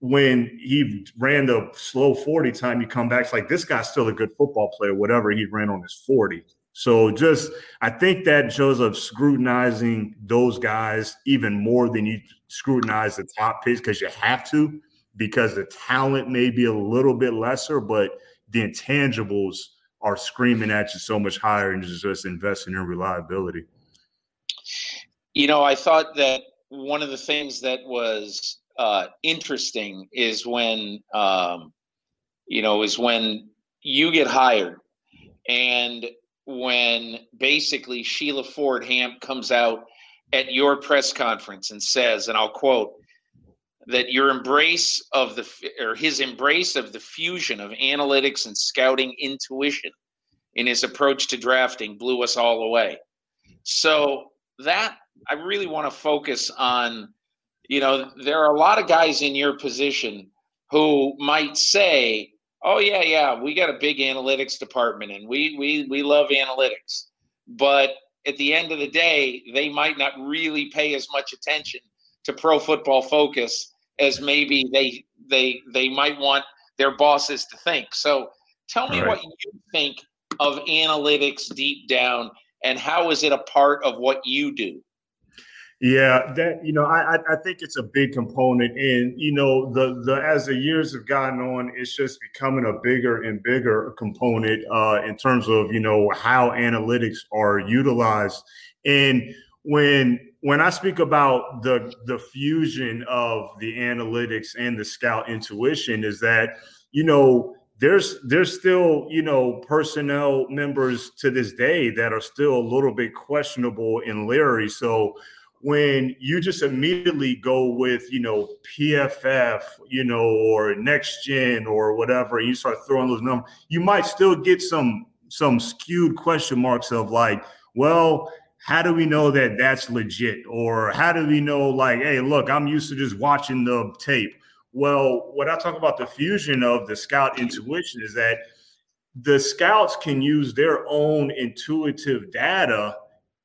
when he ran the slow 40 time, you come back, it's like this guy's still a good football player, whatever he ran on his 40. So just I think that shows of scrutinizing those guys even more than you scrutinize the top picks because you have to, because the talent may be a little bit lesser, but the intangibles are screaming at you so much higher and just investing in reliability. You know, I thought that one of the things that was uh, interesting is when, um, you know, is when you get hired and when basically Sheila Ford Hamp comes out at your press conference and says, and I'll quote, that your embrace of the or his embrace of the fusion of analytics and scouting intuition in his approach to drafting blew us all away. So that I really want to focus on. You know, there are a lot of guys in your position who might say, "Oh yeah, yeah, we got a big analytics department, and we we we love analytics," but at the end of the day, they might not really pay as much attention to Pro Football Focus as maybe they they they might want their bosses to think. So, tell me right. what you think of analytics deep down and how is it a part of what you do? Yeah, that you know, I I think it's a big component, and you know, the the as the years have gotten on, it's just becoming a bigger and bigger component uh, in terms of you know how analytics are utilized. And when when I speak about the the fusion of the analytics and the scout intuition, is that you know there's there's still you know personnel members to this day that are still a little bit questionable in Larry. So when you just immediately go with you know PFF, you know, or next gen or whatever, and you start throwing those numbers, you might still get some some skewed question marks of like, well, how do we know that that's legit, or how do we know like, hey, look, I'm used to just watching the tape well, what I talk about the fusion of the scout intuition is that the scouts can use their own intuitive data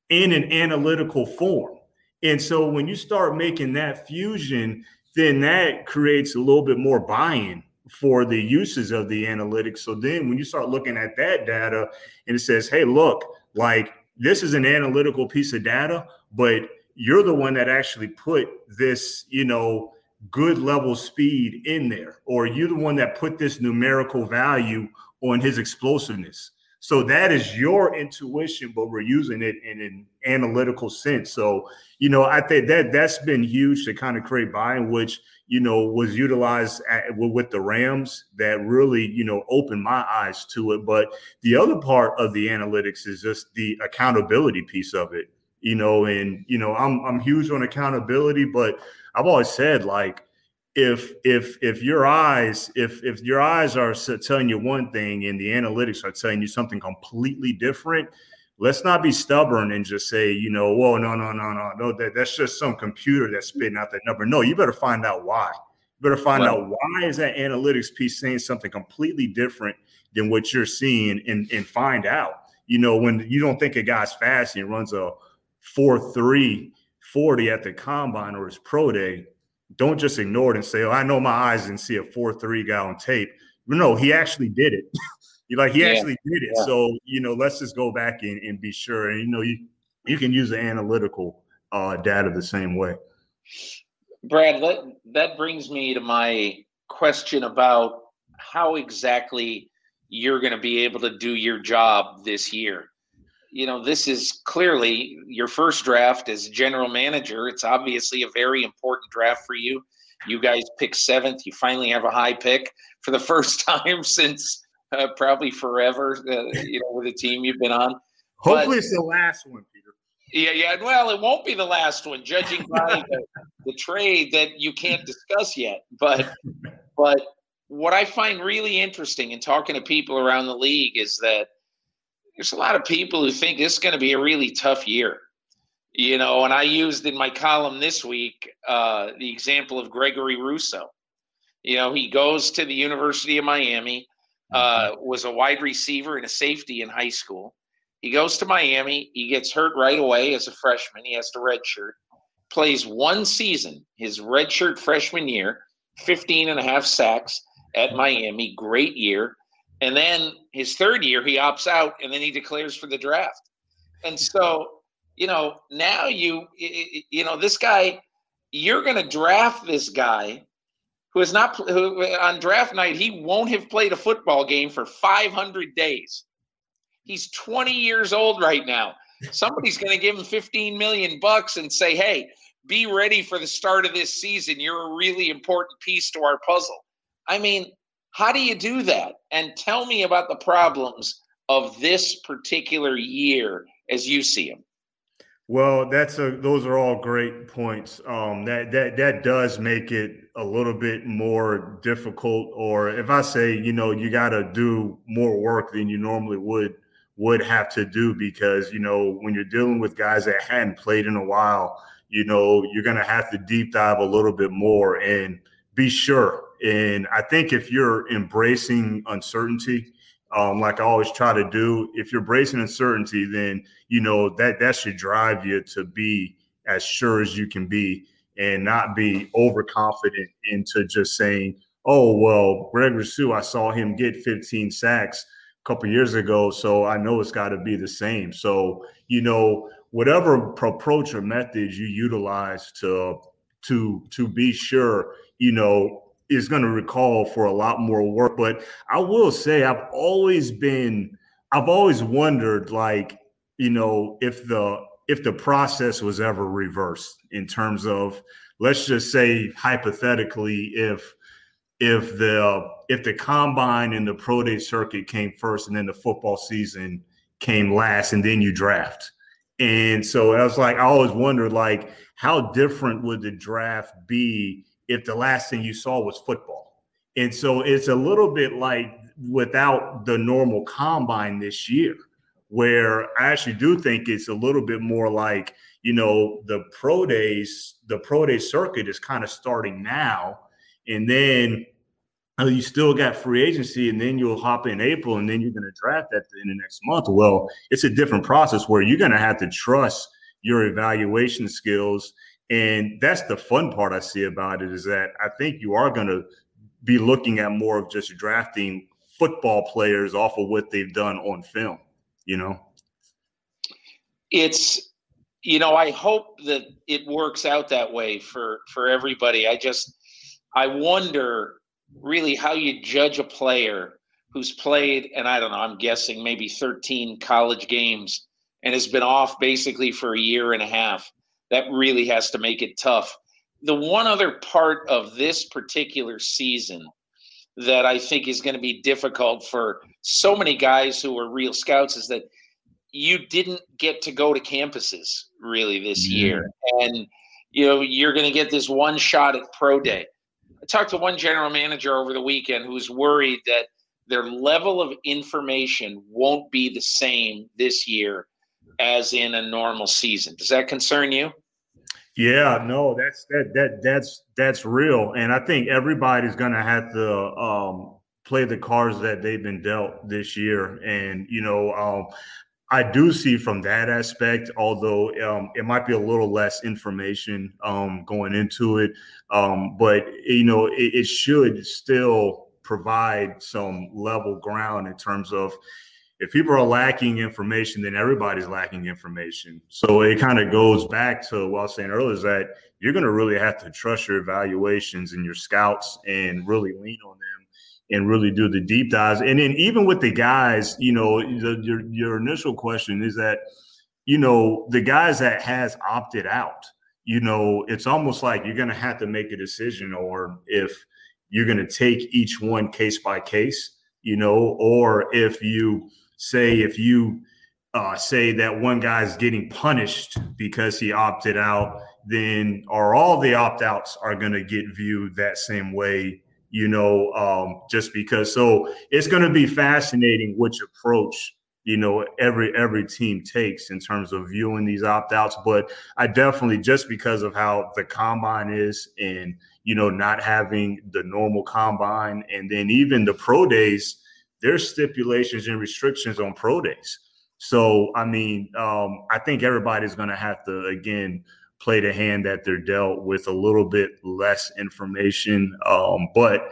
in an analytical form. And so when you start making that fusion, then that creates a little bit more buy-in for the uses of the analytics. So then when you start looking at that data and it says, hey, look, like this is an analytical piece of data, but you're the one that actually put this, you know, good level speed in there, or you're the one that put this numerical value on his explosiveness. So that is your intuition, but we're using it in an analytical sense. So, you know, I think that that's been huge to kind of create buy-in, which, you know, was utilized at, with the Rams that really, you know, opened my eyes to it. But the other part of the analytics is just the accountability piece of it you know, and you know, I'm I'm huge on accountability, but I've always said like if if if your eyes if if your eyes are telling you one thing and the analytics are telling you something completely different let's not be stubborn and just say you know whoa no no no no no that, that's just some computer that's spitting out that number. No you better find out why. You better find out why is that analytics piece saying something completely different than what you're seeing and and find out. You know when you don't think a guy's fast and runs a 4 3 40 at the combine or his pro day don't just ignore it and say, "Oh, I know my eyes didn't see a four three guy on tape." No, he actually did it. *laughs* you like he yeah. actually did it. Yeah. So you know, let's just go back and, and be sure. And you know, you you can use the analytical uh, data the same way. Brad, that that brings me to my question about how exactly you're going to be able to do your job this year you know, this is clearly your first draft as general manager. It's obviously a very important draft for you. You guys pick seventh. You finally have a high pick for the *laughs* first time since uh, probably forever. Uh, you know, with the team you've been on. Hopefully, but, it's the last one, Peter. Yeah, yeah. Well, it won't be the last one, judging by the, *laughs* the trade that you can't discuss yet. But, *laughs* but what I find really interesting in talking to people around the league is that there's a lot of people who think this is going to be a really tough year. You know, and I used in my column this week uh, the example of Gregory Rousseau. You know, he goes to the University of Miami, uh, was a wide receiver and a safety in high school. He goes to Miami. He gets hurt right away as a freshman. He has to redshirt. Plays one season, his redshirt freshman year, 15 and a half sacks at Miami. Great year. And then his third year, he opts out and then he declares for the draft. And so, you know, now you, you know, this guy, you're going to draft this guy who is not, who on draft night, he won't have played a football game for 500 days. He's 20 years old right now. Somebody's going to give him 15 million bucks and say, hey, be ready for the start of this season. You're a really important piece to our puzzle. I mean, how do you do that? And tell me about the problems of this particular year as you see them. Well, that's a those are all great points. Um, that that that does make it a little bit more difficult. Or if I say, you know, you got to do more work than you normally would would have to do because you know when you're dealing with guys that hadn't played in a while, you know, you're gonna have to deep dive a little bit more and be sure and I think if you're embracing uncertainty, um, like I always try to do, if you're embracing uncertainty, then you know that that should drive you to be as sure as you can be and not be overconfident into just saying, "Oh, well, Greg Rousseau, I saw him get 15 sacks a couple years ago, so I know it's got to be the same." So you know, whatever approach or method you utilize to to to be sure, you know, is going to recall for a lot more work. But I will say, I've always been, I've always wondered, like, you know, if the if the process was ever reversed in terms of, let's just say hypothetically, if if the if the combine and the pro day circuit came first, and then the football season came last, and then you draft. And so I was like, I always wondered, like, how different would the draft be if the last thing you saw was football. And so it's a little bit like without the normal combine this year, where I actually do think it's a little bit more like, you know, the pro days, the pro day circuit is kind of starting now. And then uh, you still got free agency, and then you'll hop in April, and then you're going to draft that in the next month. Well, it's a different process where you're going to have to trust your evaluation skills and that's the fun part I see about it is that I think you are going to be looking at more of just drafting football players off of what they've done on film, you know? It's, you know, I hope that it works out that way for, for everybody. I just, I wonder really how you judge a player who's played, and I don't know, I'm guessing maybe 13 college games and has been off basically for a year and a half that really has to make it tough. The one other part of this particular season that I think is going to be difficult for so many guys who are real scouts is that you didn't get to go to campuses really this year, and you know you're going to get this one shot at pro day. I talked to one general manager over the weekend who's worried that their level of information won't be the same this year as in a normal season. Does that concern you? Yeah, no, that's that that that's that's real, and I think everybody's to have to um, play the cards that they've been dealt this year. And you know, um, I do see from that aspect, although um, it might be a little less information um, going into it, um, but you know, it, it should still provide some level ground in terms of if people are lacking information, then everybody's lacking information. So it kind of goes back to what I was saying earlier is that you're going to really have to trust your evaluations and your scouts and really lean on them and really do the deep dives. And then even with the guys, you know, the, your your initial question is that, you know, the guys that has opted out, you know, it's almost like you're going to have to make a decision, or if you're going to take each one case by case, you know, or if you say if you uh, say that one guy's getting punished because he opted out, then are all the opt outs are going to get viewed that same way, you know, um, just because. So it's going to be fascinating which approach you know every every team takes in terms of viewing these opt outs but i definitely just because of how the combine is and you know not having the normal combine and then even the pro days there's stipulations and restrictions on pro days. So, I mean, um, I think everybody's going to have to, again, play the hand that they're dealt with a little bit less information. Um, but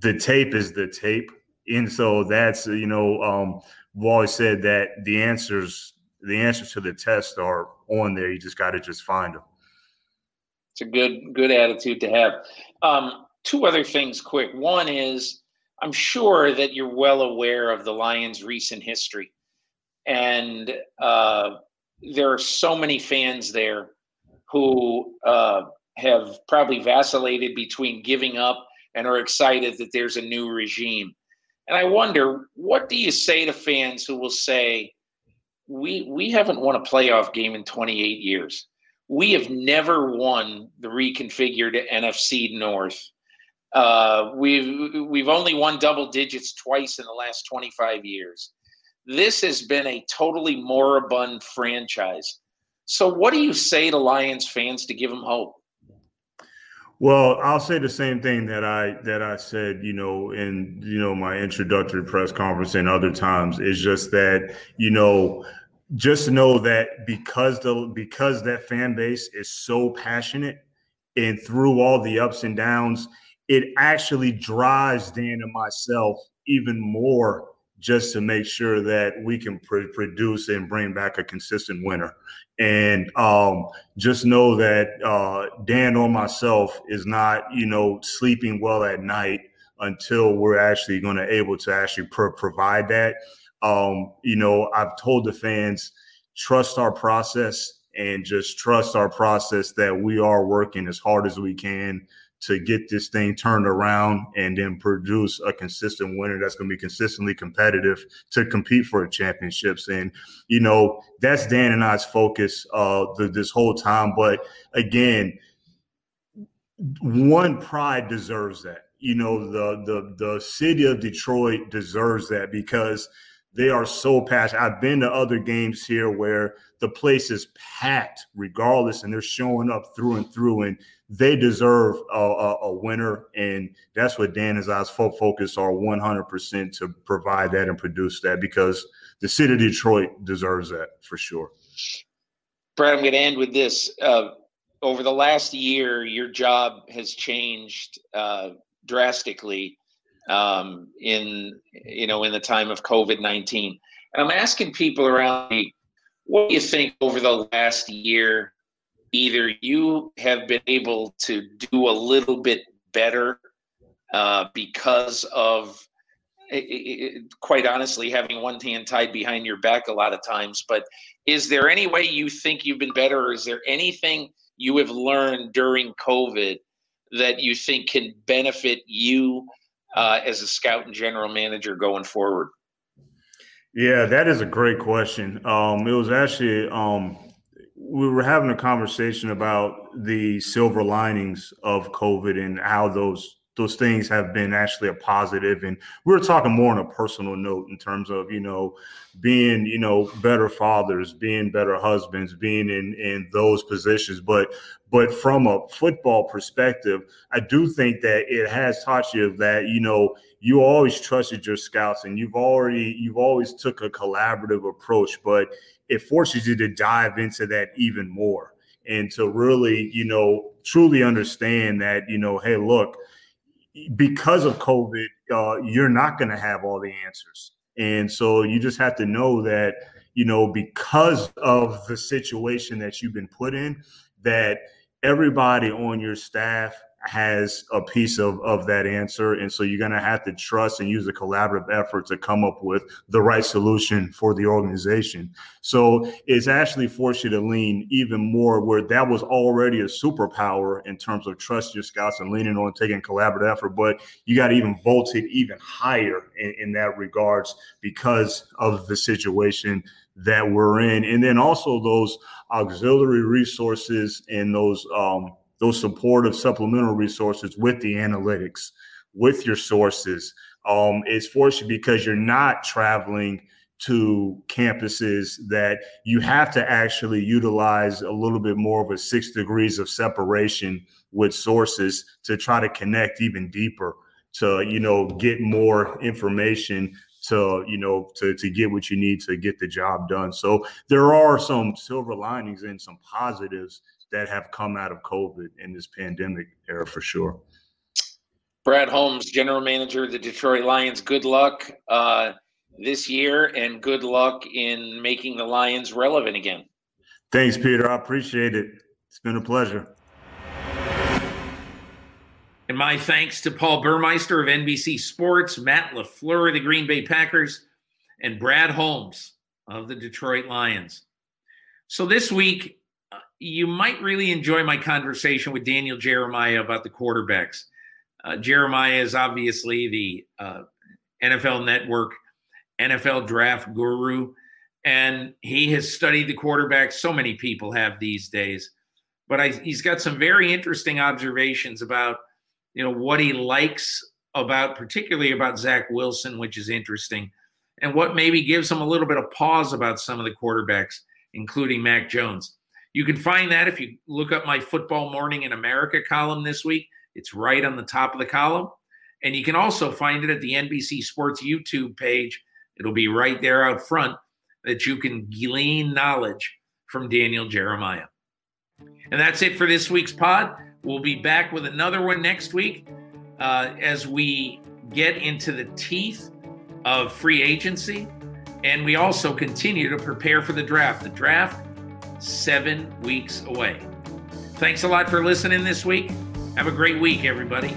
the tape is the tape. And so that's, you know, um, we've always said that the answers, the answers to the test are on there. You just got to just find them. It's a good, good attitude to have. Um, two other things quick. One is, I'm sure that you're well aware of the Lions' recent history. And uh, there are so many fans there who uh, have probably vacillated between giving up and are excited that there's a new regime. And I wonder, what do you say to fans who will say, we, we haven't won a playoff game in 28 years. We have never won the reconfigured NFC North uh, we've we've only won double digits twice in the last 25 years. This has been a totally moribund franchise. So, what do you say to Lions fans to give them hope? Well, I'll say the same thing that I that I said, you know, in you know my introductory press conference and other times is just that you know just know that because the because that fan base is so passionate and through all the ups and downs it actually drives Dan and myself even more just to make sure that we can pr- produce and bring back a consistent winner. And um, just know that uh, Dan or myself is not, you know, sleeping well at night until we're actually going to able to actually pr- provide that. Um, you know, I've told the fans trust our process and just trust our process that we are working as hard as we can to get this thing turned around and then produce a consistent winner that's going to be consistently competitive to compete for championships. And you know that's Dan and I's focus uh, the, this whole time. But again, one pride deserves that. You know the the the city of Detroit deserves that because they are so passionate. I've been to other games here where the place is packed regardless, and they're showing up through and through, and they deserve a, a, a winner. And that's what Dan and I's focus are 100% to provide that and produce that because the city of Detroit deserves that for sure. Brad, I'm going to end with this. Uh, over the last year, your job has changed uh, drastically um, in you know in the time of COVID nineteen. And I'm asking people around me, what do you think over the last year? Either you have been able to do a little bit better uh, because of, it, it, quite honestly, having one hand tied behind your back a lot of times. But is there any way you think you've been better, or is there anything you have learned during COVID that you think can benefit you uh, as a scout and general manager going forward? Yeah, that is a great question. Um, it was actually um, we were having a conversation about the silver linings of COVID and how those those things have been actually a positive. And we were talking more on a personal note in terms of you know being you know better fathers being better husbands being in in those positions. But but from a football perspective i do think that it has taught you that you know you always trusted your scouts and you've already you've always took a collaborative approach but it forces you to dive into that even more and to really you know truly understand that you know hey look because of COVID, uh, you're not going to have all the answers. And so you just have to know that, you know, because of the situation that you've been put in, that everybody on your staff has a piece of, of that answer. And so you're going to have to trust and use a collaborative effort to come up with the right solution for the organization. So it's actually forced you to lean even more where that was already a superpower in terms of trust your scouts and leaning on taking collaborative effort. But you got to even vault it even higher in, in that regards because of the situation that we're in. And then also those auxiliary resources and those, um, those supportive supplemental resources with the analytics, with your sources. Um, it's fortunate because you're not traveling to campuses that you have to actually utilize a little bit more of a six degrees of separation with sources to try to connect even deeper to you know get more information to you know to to get what you need to get the job done so there are some silver linings and some positives that have come out of COVID in this pandemic era for sure. Brad Holmes, general manager of the Detroit Lions. Good luck uh, this year, and good luck in making the Lions relevant again. Thanks, Peter. I appreciate it. It's been a pleasure. And my thanks to Paul Burmeister of NBC Sports, Matt LaFleur of the Green Bay Packers, and Brad Holmes of the Detroit Lions. So this week, you might really enjoy my conversation with Daniel Jeremiah about the quarterbacks. Uh, Jeremiah is obviously the uh, NFL Network NFL draft guru, and he has studied the quarterbacks. So many people have these days, but I, he's got some very interesting observations about you know what he likes about, particularly about Zach Wilson, which is interesting, and what maybe gives him a little bit of pause about some of the quarterbacks, including Mac Jones. You can find that if you look up my Football Morning in America column this week. It's right on the top of the column. And you can also find it at the NBC Sports YouTube page. It'll be right there out front that you can glean knowledge from Daniel Jeremiah. And that's it for this week's pod. We'll be back with another one next week uh, as we get into the teeth of free agency. And we also continue to prepare for the draft. The draft seven weeks away. Thanks a lot for listening this week. Have a great week, everybody.